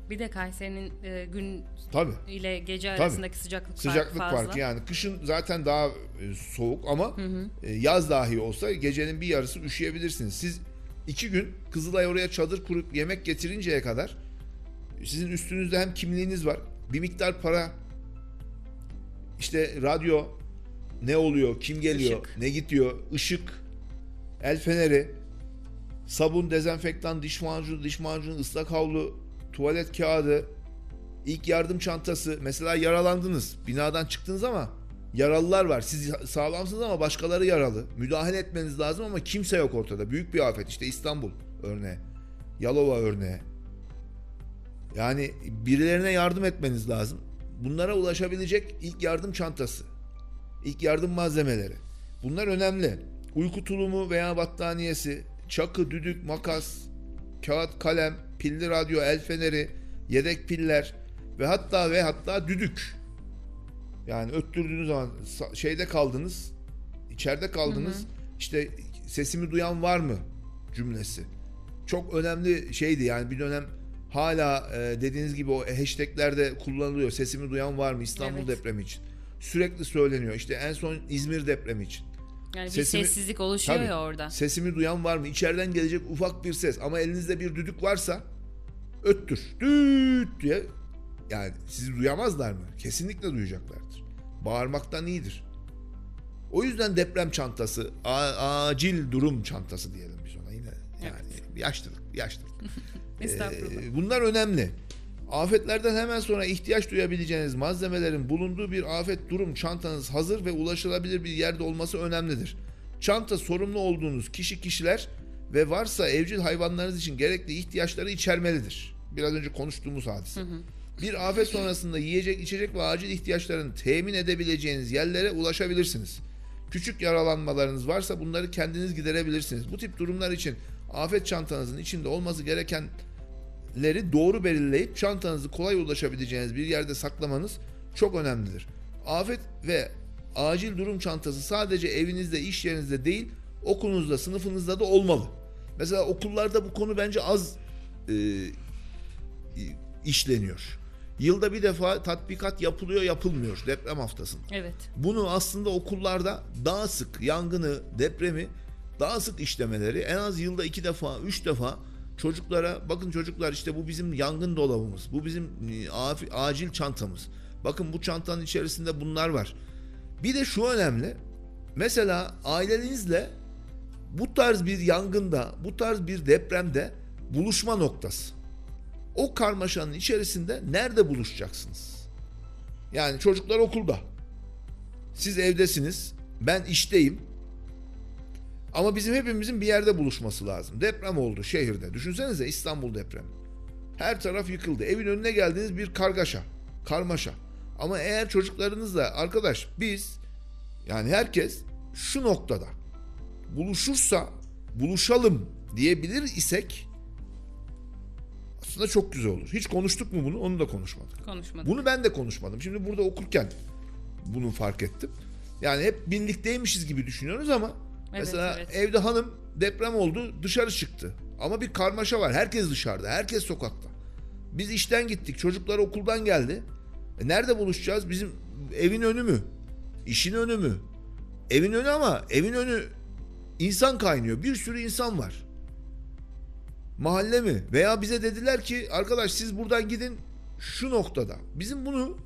Bir de Kayseri'nin e, gün Tabii. ile gece Tabii. arasındaki sıcaklık, Sıcaklık farkı fazla. farkı yani kışın zaten daha e, soğuk ama e, yaz dahi olsa gecenin bir yarısı üşüyebilirsiniz. Siz iki gün Kızılay oraya çadır kurup yemek getirinceye kadar sizin üstünüzde hem kimliğiniz var bir miktar para işte radyo ne oluyor kim geliyor Işık. ne gidiyor ışık el feneri sabun dezenfektan diş macunu diş macunu ıslak havlu tuvalet kağıdı İlk yardım çantası. Mesela yaralandınız. Binadan çıktınız ama yaralılar var. Siz sağlamsınız ama başkaları yaralı. Müdahale etmeniz lazım ama kimse yok ortada. Büyük bir afet. İşte İstanbul örneği. Yalova örneği. Yani birilerine yardım etmeniz lazım. Bunlara ulaşabilecek ilk yardım çantası. İlk yardım malzemeleri. Bunlar önemli. Uyku tulumu veya battaniyesi, çakı, düdük, makas, kağıt, kalem, pilli radyo, el feneri, yedek piller ve hatta ve hatta düdük. Yani öttürdüğünüz zaman şeyde kaldınız, içeride kaldınız. işte sesimi duyan var mı cümlesi. Çok önemli şeydi yani bir dönem hala e, dediğiniz gibi o hashtaglerde kullanılıyor. Sesimi duyan var mı İstanbul Evet. depremi için. Sürekli söyleniyor. İşte en son İzmir depremi için. Yani bir Sesimi- sessizlik oluşuyor Tabii. ya orada. Sesimi duyan var mı? İçeriden gelecek ufak bir ses ama elinizde bir düdük varsa öttür. Düt diye. Yani sizi duyamazlar mı? Kesinlikle duyacaklardır. Bağırmaktan iyidir. O yüzden deprem çantası, acil durum çantası diyelim biz ona yine. Yani yaşlılık, yaşlılık. Estağfurullah. Ee, bunlar önemli. Afetlerden hemen sonra ihtiyaç duyabileceğiniz malzemelerin bulunduğu bir afet durum çantanız hazır ve ulaşılabilir bir yerde olması önemlidir. Çanta sorumlu olduğunuz kişi kişiler ve varsa evcil hayvanlarınız için gerekli ihtiyaçları içermelidir. Biraz önce konuştuğumuz hadise. Bir afet sonrasında yiyecek, içecek ve acil ihtiyaçlarını temin edebileceğiniz yerlere ulaşabilirsiniz. Küçük yaralanmalarınız varsa bunları kendiniz giderebilirsiniz. Bu tip durumlar için afet çantanızın içinde olması gerekenleri doğru belirleyip çantanızı kolay ulaşabileceğiniz bir yerde saklamanız çok önemlidir. Afet ve acil durum çantası sadece evinizde, iş yerinizde değil, okulunuzda, sınıfınızda da olmalı. Mesela okullarda bu konu bence az e, işleniyor. Yılda bir defa tatbikat yapılıyor, yapılmıyor deprem haftasında. Evet. Bunu aslında okullarda daha sık yangını, depremi daha sık işlemeleri en az yılda iki defa, üç defa çocuklara bakın çocuklar işte bu bizim yangın dolabımız, bu bizim e, acil çantamız. Bakın bu çantanın içerisinde bunlar var. Bir de şu önemli. Mesela ailenizle bu tarz bir yangında, bu tarz bir depremde buluşma noktası. O karmaşanın içerisinde nerede buluşacaksınız? Yani çocuklar okulda. Siz evdesiniz. Ben işteyim. Ama bizim hepimizin bir yerde buluşması lazım. Deprem oldu şehirde. Düşünsenize İstanbul depremi. Her taraf yıkıldı. Evin önüne geldiğiniz bir kargaşa, karmaşa. Ama eğer çocuklarınızla arkadaş biz yani herkes şu noktada buluşursa buluşalım diyebilir isek aslında çok güzel olur. Hiç konuştuk mu bunu? Onu da konuşmadık. Konuşmadık. Bunu ben de konuşmadım. Şimdi burada okurken bunu fark ettim. Yani hep birlikteymişiz gibi düşünüyoruz ama Evet, mesela evet. evde hanım deprem oldu dışarı çıktı. Ama bir karmaşa var. Herkes dışarıda. Herkes sokakta. Biz işten gittik. Çocuklar okuldan geldi. E nerede buluşacağız? Bizim evin önü mü? İşin önü mü? Evin önü ama evin önü insan kaynıyor. Bir sürü insan var. Mahalle mi? Veya bize dediler ki arkadaş siz buradan gidin şu noktada. Bizim bunu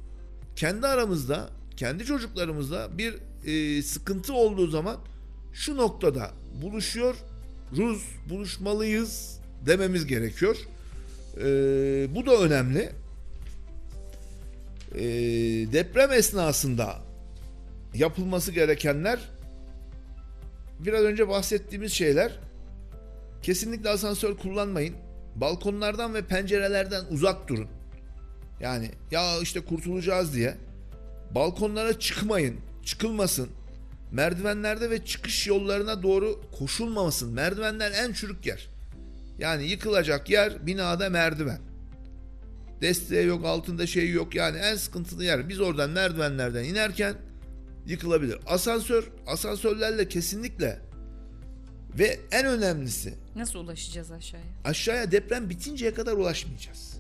kendi aramızda, kendi çocuklarımızla bir e, sıkıntı olduğu zaman şu noktada buluşuyoruz, buluşmalıyız dememiz gerekiyor. E, bu da önemli. Ee, deprem esnasında yapılması gerekenler biraz önce bahsettiğimiz şeyler kesinlikle asansör kullanmayın. Balkonlardan ve pencerelerden uzak durun. Yani ya işte kurtulacağız diye balkonlara çıkmayın, çıkılmasın. Merdivenlerde ve çıkış yollarına doğru koşulmamasın. Merdivenler en çürük yer. Yani yıkılacak yer binada merdiven. Desteği yok, altında şey yok. Yani en sıkıntılı yer. Biz oradan merdivenlerden inerken yıkılabilir. Asansör, asansörlerle kesinlikle ve en önemlisi Nasıl ulaşacağız aşağıya? aşağıya deprem bitinceye kadar ulaşmayacağız.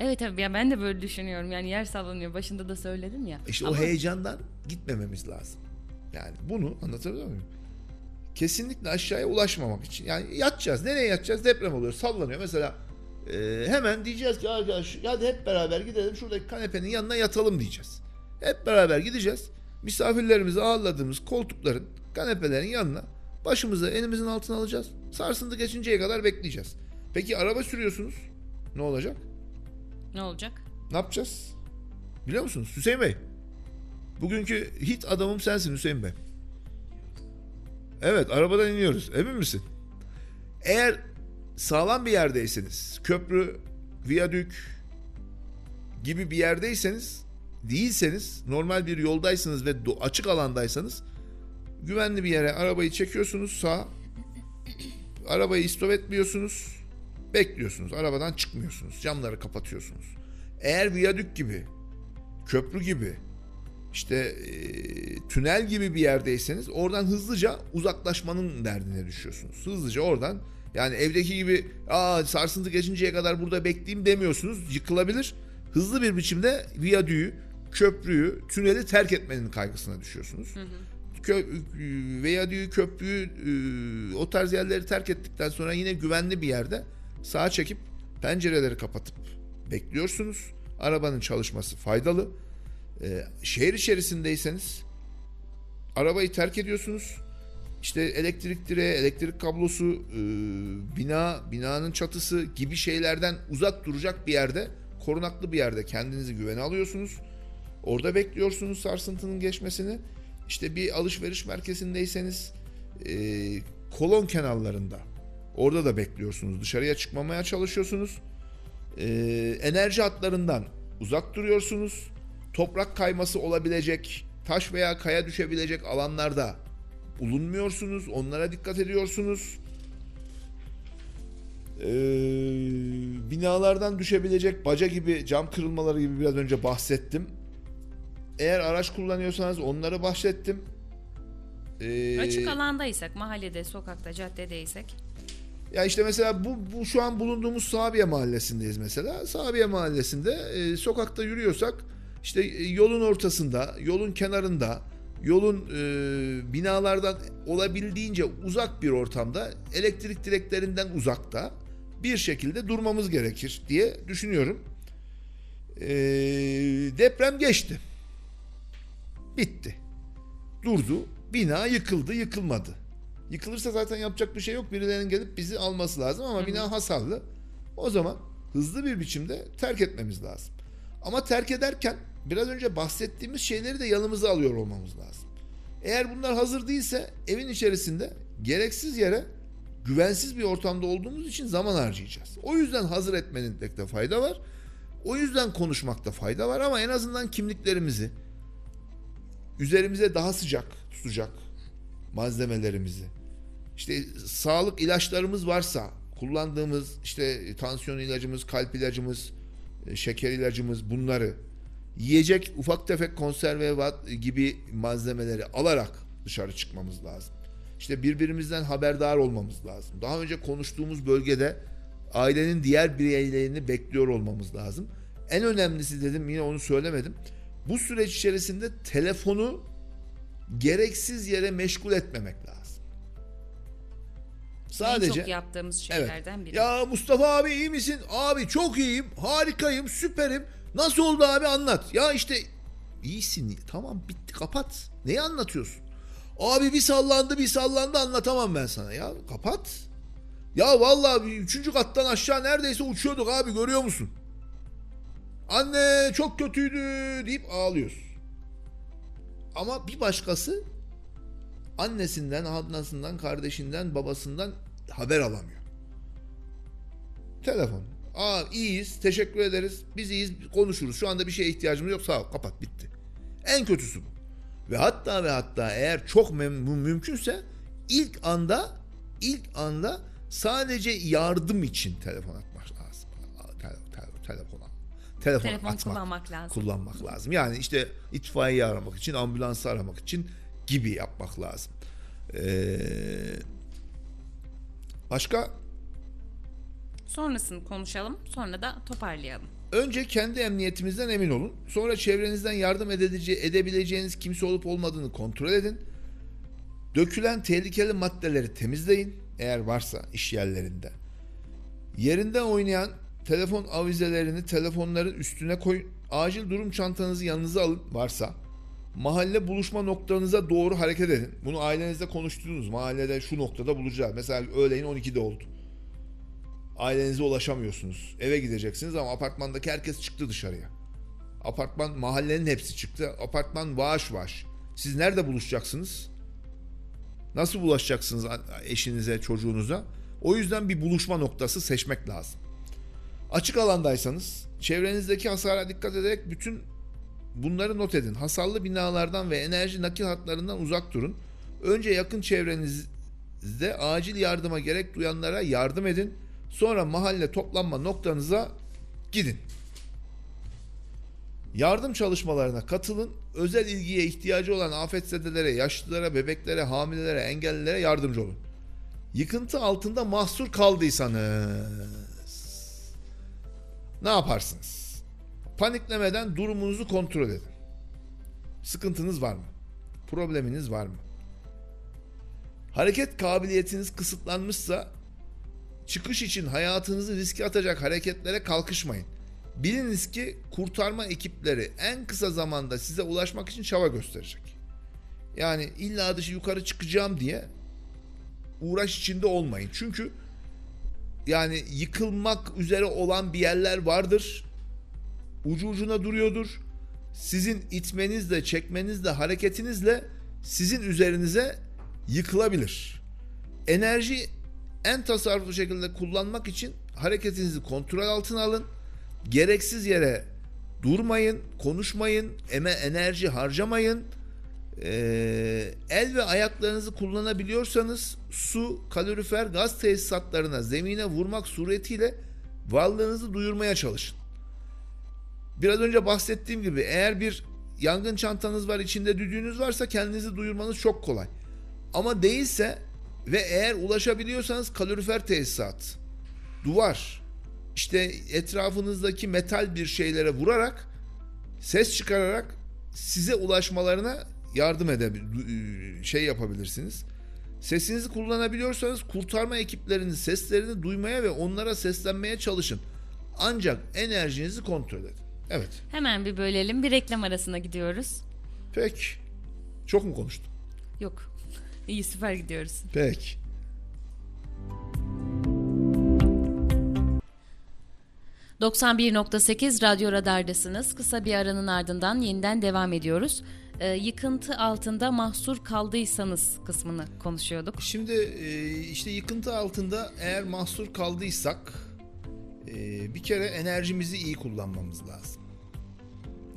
Evet tabii ya ben de böyle düşünüyorum. Yani yer sallanıyor. Başında da söyledim ya. İşte Ama o heyecandan gitmememiz lazım. Yani bunu anlatabiliyor muyum? Kesinlikle aşağıya ulaşmamak için. Yani yatacağız. Nereye yatacağız? Deprem oluyor. Sallanıyor. Mesela e, hemen diyeceğiz ki arkadaş hadi hep beraber gidelim şuradaki kanepenin yanına yatalım diyeceğiz. Hep beraber gideceğiz. Misafirlerimizi ağırladığımız koltukların, kanepelerin yanına başımızı elimizin altına alacağız. Sarsıntı geçinceye kadar bekleyeceğiz. Peki araba sürüyorsunuz. Ne olacak? ne olacak? Ne yapacağız? Biliyor musunuz? Hüseyin Bey. Bugünkü hit adamım sensin Hüseyin Bey. Evet arabadan iniyoruz. Emin misin? Eğer sağlam bir yerdeyseniz, köprü, viyadük gibi bir yerdeyseniz, değilseniz, normal bir yoldaysanız ve açık alandaysanız güvenli bir yere arabayı çekiyorsunuz sağ. Arabayı istop etmiyorsunuz. Bekliyorsunuz. Arabadan çıkmıyorsunuz. Camları kapatıyorsunuz. Eğer viyadük gibi, köprü gibi, işte e, tünel gibi bir yerdeyseniz oradan hızlıca uzaklaşmanın derdine düşüyorsunuz. Hızlıca oradan yani evdeki gibi aa sarsıntı geçinceye kadar burada bekleyeyim demiyorsunuz. Yıkılabilir. Hızlı bir biçimde viyadüğü, köprüyü, tüneli terk etmenin kaygısına düşüyorsunuz. Kö, viyadüğü, köprüyü, e, o tarz yerleri terk ettikten sonra yine güvenli bir yerde sağa çekip pencereleri kapatıp bekliyorsunuz. Arabanın çalışması faydalı. Ee, şehir içerisindeyseniz arabayı terk ediyorsunuz. İşte elektrik direği, elektrik kablosu, e, bina, binanın çatısı gibi şeylerden uzak duracak bir yerde, korunaklı bir yerde kendinizi güvene alıyorsunuz. Orada bekliyorsunuz sarsıntının geçmesini. İşte bir alışveriş merkezindeyseniz e, kolon kenarlarında orada da bekliyorsunuz. Dışarıya çıkmamaya çalışıyorsunuz. E, enerji hatlarından uzak duruyorsunuz. Toprak kayması olabilecek, taş veya kaya düşebilecek alanlarda bulunmuyorsunuz. Onlara dikkat ediyorsunuz. Ee, binalardan düşebilecek baca gibi cam kırılmaları gibi biraz önce bahsettim. Eğer araç kullanıyorsanız onları bahsettim. Ee, Açık alandaysak, mahallede, sokakta, caddedeysek ya işte mesela bu, bu şu an bulunduğumuz Sabiye Mahallesi'ndeyiz mesela. Sabiye Mahallesi'nde e, sokakta yürüyorsak işte e, yolun ortasında, yolun kenarında, yolun e, binalardan olabildiğince uzak bir ortamda, elektrik direklerinden uzakta bir şekilde durmamız gerekir diye düşünüyorum. E, deprem geçti. Bitti. Durdu. Bina yıkıldı, yıkılmadı. Yıkılırsa zaten yapacak bir şey yok. Birilerinin gelip bizi alması lazım ama bina hasarlı. O zaman hızlı bir biçimde terk etmemiz lazım. Ama terk ederken biraz önce bahsettiğimiz şeyleri de yanımıza alıyor olmamız lazım. Eğer bunlar hazır değilse evin içerisinde gereksiz yere güvensiz bir ortamda olduğumuz için zaman harcayacağız. O yüzden hazır etmenin de fayda var. O yüzden konuşmakta fayda var ama en azından kimliklerimizi üzerimize daha sıcak tutacak malzemelerimizi. İşte sağlık ilaçlarımız varsa kullandığımız işte tansiyon ilacımız, kalp ilacımız, e, şeker ilacımız bunları yiyecek ufak tefek konserve gibi malzemeleri alarak dışarı çıkmamız lazım. İşte birbirimizden haberdar olmamız lazım. Daha önce konuştuğumuz bölgede ailenin diğer bireylerini bekliyor olmamız lazım. En önemlisi dedim yine onu söylemedim. Bu süreç içerisinde telefonu gereksiz yere meşgul etmemek lazım. Sadece en çok yaptığımız şeylerden biri. ya Mustafa abi iyi misin? Abi çok iyiyim, harikayım, süperim. Nasıl oldu abi anlat. Ya işte iyisin. Tamam bitti kapat. Neyi anlatıyorsun? Abi bir sallandı bir sallandı anlatamam ben sana. Ya kapat. Ya vallahi üçüncü kattan aşağı neredeyse uçuyorduk abi görüyor musun? Anne çok kötüydü deyip ağlıyoruz. Ama bir başkası annesinden, ablasından, kardeşinden, babasından haber alamıyor. Telefon. Aa iyiyiz, teşekkür ederiz. Biz iyiyiz, konuşuruz. Şu anda bir şeye ihtiyacımız yok. Sağ ol, kapat, bitti. En kötüsü bu. Ve hatta ve hatta eğer çok mem- mümkünse ilk anda ilk anda sadece yardım için telefon atmak lazım. Tel, tel, telefon telefon, Telefon atmak, kullanmak lazım. kullanmak lazım. Yani işte itfaiye aramak için, ambulansı aramak için gibi yapmak lazım. Ee, başka Sonrasını konuşalım. Sonra da toparlayalım. Önce kendi emniyetimizden emin olun. Sonra çevrenizden yardım edilece- edebileceğiniz kimse olup olmadığını kontrol edin. Dökülen tehlikeli maddeleri temizleyin eğer varsa iş yerlerinde. Yerinden oynayan telefon avizelerini telefonların üstüne koyun. Acil durum çantanızı yanınıza alın varsa. Mahalle buluşma noktanıza doğru hareket edin. Bunu ailenizle konuştunuz. Mahallede şu noktada bulacağız. Mesela öğleyin 12'de oldu ailenize ulaşamıyorsunuz. Eve gideceksiniz ama apartmandaki herkes çıktı dışarıya. Apartman mahallenin hepsi çıktı. Apartman vaş vaş. Siz nerede buluşacaksınız? Nasıl bulaşacaksınız eşinize, çocuğunuza? O yüzden bir buluşma noktası seçmek lazım. Açık alandaysanız çevrenizdeki hasara dikkat ederek bütün bunları not edin. Hasarlı binalardan ve enerji nakil hatlarından uzak durun. Önce yakın çevrenizde acil yardıma gerek duyanlara yardım edin. Sonra mahalle toplanma noktanıza gidin. Yardım çalışmalarına katılın. Özel ilgiye ihtiyacı olan afetzedelere, yaşlılara, bebeklere, hamilelere, engellilere yardımcı olun. Yıkıntı altında mahsur kaldıysanız ne yaparsınız? Paniklemeden durumunuzu kontrol edin. Sıkıntınız var mı? Probleminiz var mı? Hareket kabiliyetiniz kısıtlanmışsa çıkış için hayatınızı riske atacak hareketlere kalkışmayın. Biliniz ki kurtarma ekipleri en kısa zamanda size ulaşmak için çaba gösterecek. Yani illa dışı yukarı çıkacağım diye uğraş içinde olmayın. Çünkü yani yıkılmak üzere olan bir yerler vardır. Ucu ucuna duruyordur. Sizin itmenizle, çekmenizle, hareketinizle sizin üzerinize yıkılabilir. Enerji en tasarruflu şekilde kullanmak için hareketinizi kontrol altına alın. Gereksiz yere durmayın, konuşmayın, eme enerji harcamayın. Ee, el ve ayaklarınızı kullanabiliyorsanız su, kalorifer, gaz tesisatlarına, zemine vurmak suretiyle varlığınızı duyurmaya çalışın. Biraz önce bahsettiğim gibi eğer bir yangın çantanız var, içinde düdüğünüz varsa kendinizi duyurmanız çok kolay. Ama değilse ve eğer ulaşabiliyorsanız kalorifer tesisat, duvar, işte etrafınızdaki metal bir şeylere vurarak, ses çıkararak size ulaşmalarına yardım edebilir, şey yapabilirsiniz. Sesinizi kullanabiliyorsanız kurtarma ekiplerinin seslerini duymaya ve onlara seslenmeye çalışın. Ancak enerjinizi kontrol edin. Evet. Hemen bir bölelim. Bir reklam arasına gidiyoruz. Peki. Çok mu konuştum? Yok. İyi süper gidiyoruz. Peki. ...91.8 Radyo Radar'dasınız. Kısa bir aranın ardından yeniden devam ediyoruz. Ee, yıkıntı altında mahsur kaldıysanız kısmını konuşuyorduk. Şimdi e, işte yıkıntı altında eğer mahsur kaldıysak... E, ...bir kere enerjimizi iyi kullanmamız lazım.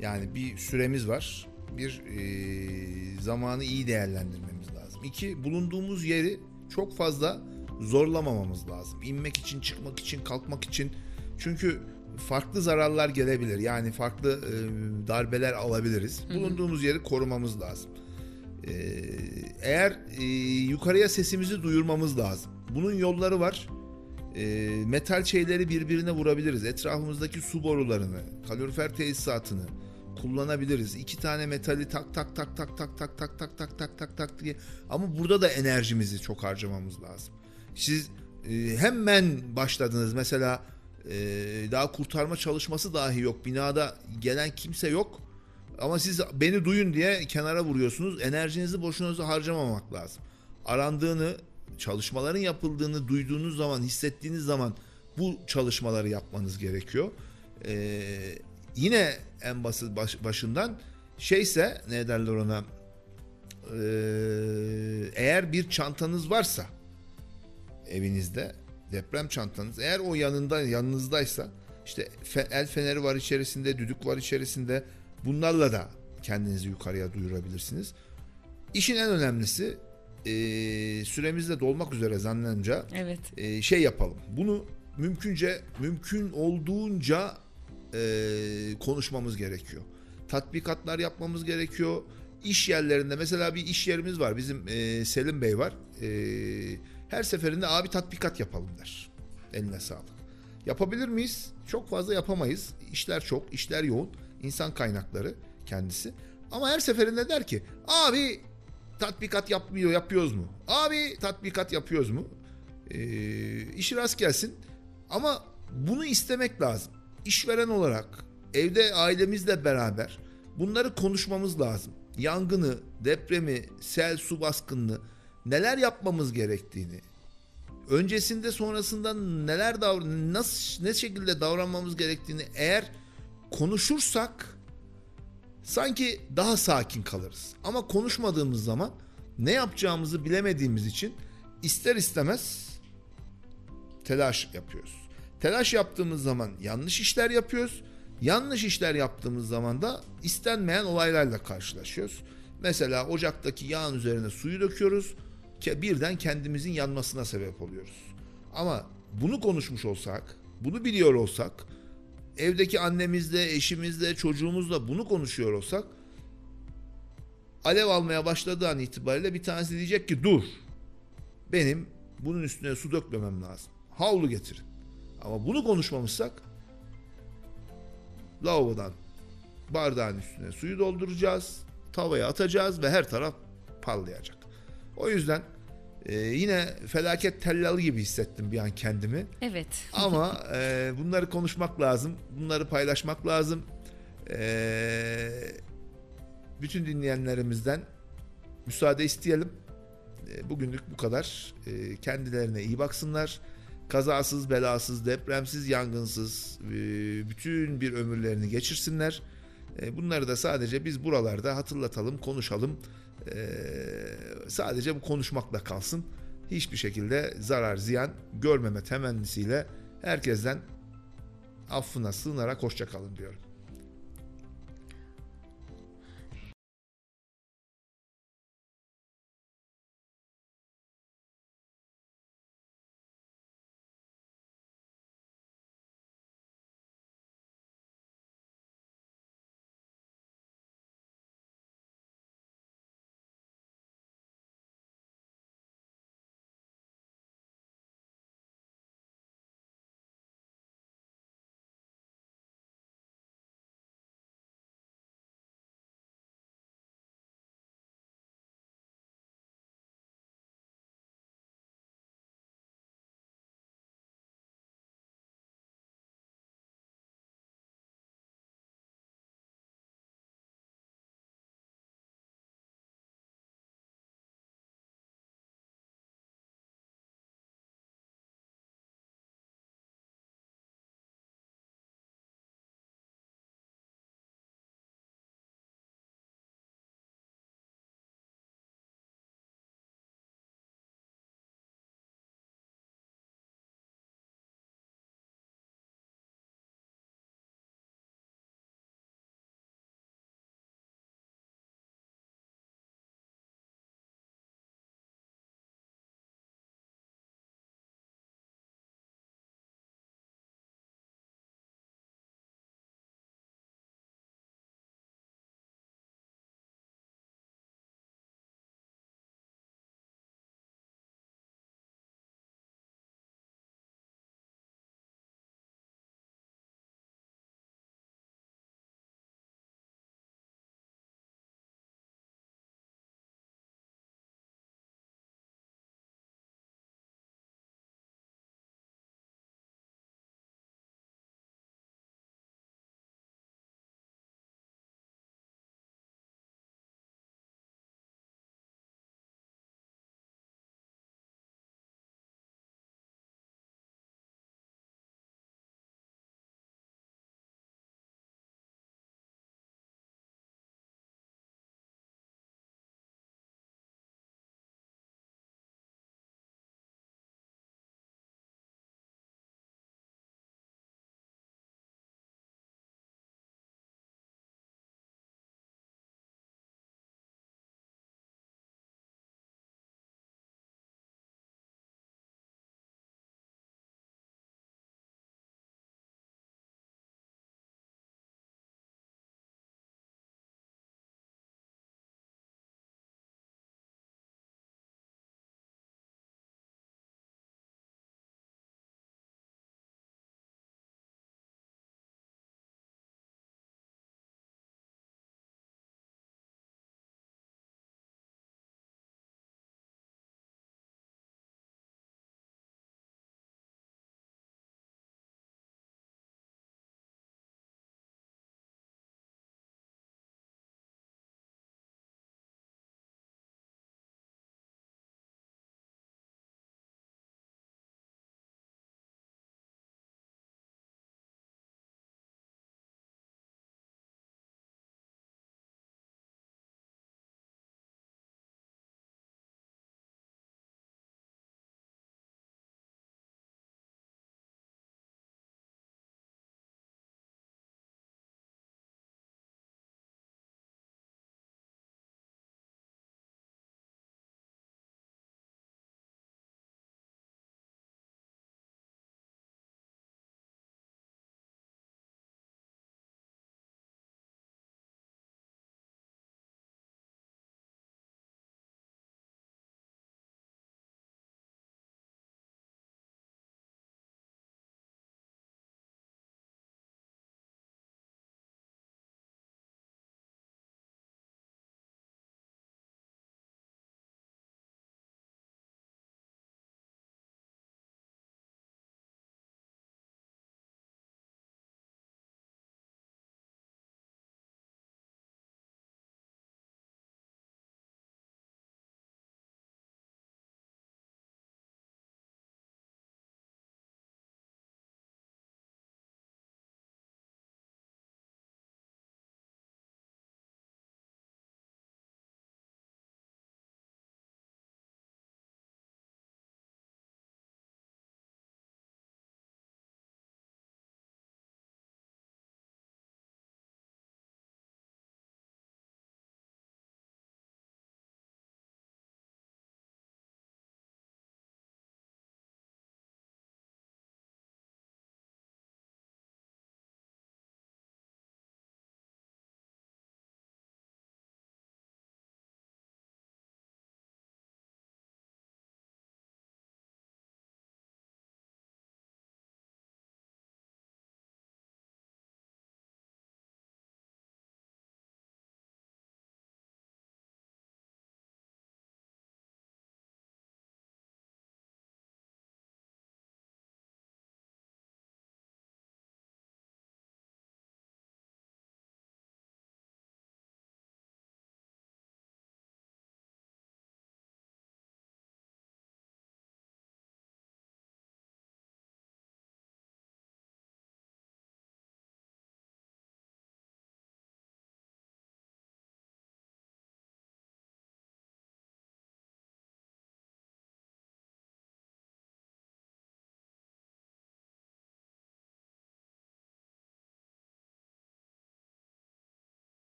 Yani bir süremiz var. Bir e, zamanı iyi değerlendirmemiz. İki, bulunduğumuz yeri çok fazla zorlamamamız lazım. İnmek için, çıkmak için, kalkmak için. Çünkü farklı zararlar gelebilir. Yani farklı e, darbeler alabiliriz. Bulunduğumuz yeri korumamız lazım. E, eğer e, yukarıya sesimizi duyurmamız lazım. Bunun yolları var. E, metal şeyleri birbirine vurabiliriz. Etrafımızdaki su borularını, kalorifer tesisatını, kullanabiliriz. İki tane metali tak tak tak tak tak tak tak tak tak tak tak tak diye. Ama burada da enerjimizi çok harcamamız lazım. Siz e, hemen başladınız mesela e, daha kurtarma çalışması dahi yok. Binada gelen kimse yok. Ama siz beni duyun diye kenara vuruyorsunuz. Enerjinizi boşuna harcamamak lazım. Arandığını, çalışmaların yapıldığını duyduğunuz zaman, hissettiğiniz zaman bu çalışmaları yapmanız gerekiyor. Eee yine en basit baş- başından şeyse ne derler ona Ee, eğer bir çantanız varsa evinizde deprem çantanız eğer o yanında yanınızdaysa işte el feneri var içerisinde düdük var içerisinde bunlarla da kendinizi yukarıya duyurabilirsiniz. İşin en önemlisi e, süremiz de dolmak üzere zannınca Evet. e, şey yapalım. Bunu mümkünce mümkün olduğunca e, konuşmamız gerekiyor. Tatbikatlar yapmamız gerekiyor. İş yerlerinde mesela bir iş yerimiz var. Bizim e, Selim Bey var. E, her seferinde abi tatbikat yapalım der. Eline sağlık. Yapabilir miyiz? Çok fazla yapamayız. İşler çok, işler yoğun. İnsan kaynakları kendisi. Ama her seferinde der ki abi tatbikat yapmıyor, yapıyoruz mu? Abi tatbikat yapıyoruz mu? e, işi rast gelsin. Ama bunu istemek lazım. İşveren olarak evde ailemizle beraber bunları konuşmamız lazım. Yangını, depremi, sel, su baskınını neler yapmamız gerektiğini, öncesinde sonrasında neler davran nasıl ne şekilde davranmamız gerektiğini eğer konuşursak sanki daha sakin kalırız. Ama konuşmadığımız zaman ne yapacağımızı bilemediğimiz için ister istemez telaş yapıyoruz. Telaş yaptığımız zaman yanlış işler yapıyoruz. Yanlış işler yaptığımız zaman da istenmeyen olaylarla karşılaşıyoruz. Mesela ocaktaki yağın üzerine suyu döküyoruz. Birden kendimizin yanmasına sebep oluyoruz. Ama bunu konuşmuş olsak, bunu biliyor olsak, evdeki annemizle, eşimizle, çocuğumuzla bunu konuşuyor olsak alev almaya başladığı an itibariyle bir tanesi diyecek ki dur benim bunun üstüne su dökmemem lazım. Havlu getirin. Ama bunu konuşmamışsak lavabodan bardağın üstüne suyu dolduracağız, tavaya atacağız ve her taraf parlayacak. O yüzden e, yine felaket tellalı gibi hissettim bir an kendimi. Evet. Ama e, bunları konuşmak lazım. Bunları paylaşmak lazım. E, bütün dinleyenlerimizden müsaade isteyelim. E, bugünlük bu kadar. E, kendilerine iyi baksınlar. Kazasız, belasız, depremsiz, yangınsız e, bütün bir ömürlerini geçirsinler. E, bunları da sadece biz buralarda hatırlatalım, konuşalım. E, sadece bu konuşmakla kalsın. Hiçbir şekilde zarar, ziyan görmeme temennisiyle herkesten affına sığınarak hoşça kalın diyorum.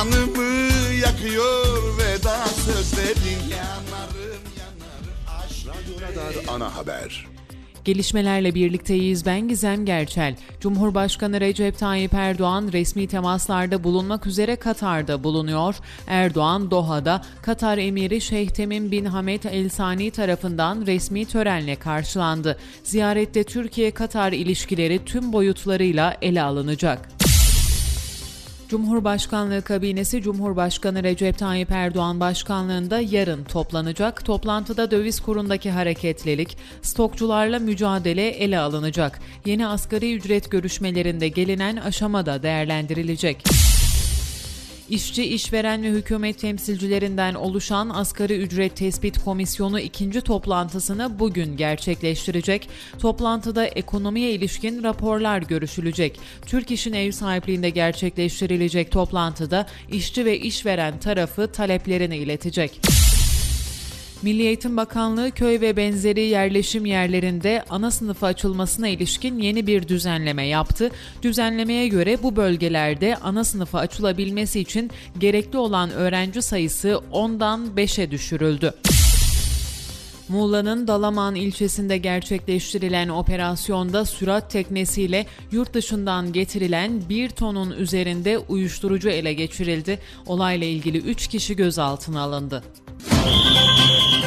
Canımı yakıyor veda sözlerin Yanarım yanarım aşk Radar Ana Haber. Gelişmelerle birlikteyiz. Ben Gizem Gerçel. Cumhurbaşkanı Recep Tayyip Erdoğan resmi temaslarda bulunmak üzere Katar'da bulunuyor. Erdoğan Doha'da Katar emiri Şeyh Temim bin Hamed El Sani tarafından resmi törenle karşılandı. Ziyarette Türkiye-Katar ilişkileri tüm boyutlarıyla ele alınacak. Cumhurbaşkanlığı kabinesi Cumhurbaşkanı Recep Tayyip Erdoğan başkanlığında yarın toplanacak. Toplantıda döviz kurundaki hareketlilik, stokçularla mücadele ele alınacak. Yeni asgari ücret görüşmelerinde gelinen aşamada değerlendirilecek. İşçi, işveren ve hükümet temsilcilerinden oluşan Asgari Ücret Tespit Komisyonu ikinci toplantısını bugün gerçekleştirecek. Toplantıda ekonomiye ilişkin raporlar görüşülecek. Türk İş'in ev sahipliğinde gerçekleştirilecek toplantıda işçi ve işveren tarafı taleplerini iletecek. Milli Eğitim Bakanlığı köy ve benzeri yerleşim yerlerinde ana sınıfı açılmasına ilişkin yeni bir düzenleme yaptı. Düzenlemeye göre bu bölgelerde ana sınıfı açılabilmesi için gerekli olan öğrenci sayısı 10'dan 5'e düşürüldü. Muğla'nın Dalaman ilçesinde gerçekleştirilen operasyonda sürat teknesiyle yurt dışından getirilen bir tonun üzerinde uyuşturucu ele geçirildi. Olayla ilgili 3 kişi gözaltına alındı.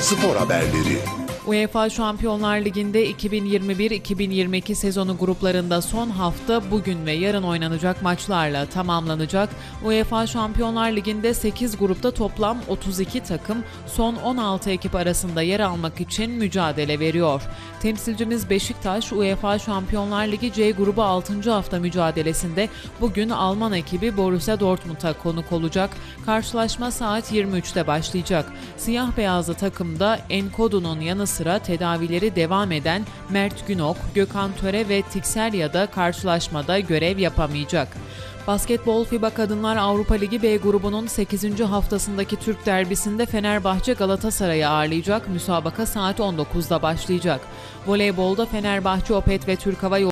Spor haberleri. UEFA Şampiyonlar Ligi'nde 2021-2022 sezonu gruplarında son hafta bugün ve yarın oynanacak maçlarla tamamlanacak. UEFA Şampiyonlar Ligi'nde 8 grupta toplam 32 takım son 16 ekip arasında yer almak için mücadele veriyor. Temsilcimiz Beşiktaş UEFA Şampiyonlar Ligi C grubu 6. hafta mücadelesinde bugün Alman ekibi Borussia Dortmund'a konuk olacak. Karşılaşma saat 23'te başlayacak. Siyah beyazlı takımda Enkodu'nun yanı sıra tedavileri devam eden Mert Günok, Gökhan Töre ve Tikserya'da karşılaşmada görev yapamayacak. Basketbol FIBA Kadınlar Avrupa Ligi B grubunun 8. haftasındaki Türk derbisinde Fenerbahçe Galatasaray'ı ağırlayacak. Müsabaka saat 19'da başlayacak. Voleybolda Fenerbahçe Opet ve Türk Hava Yolları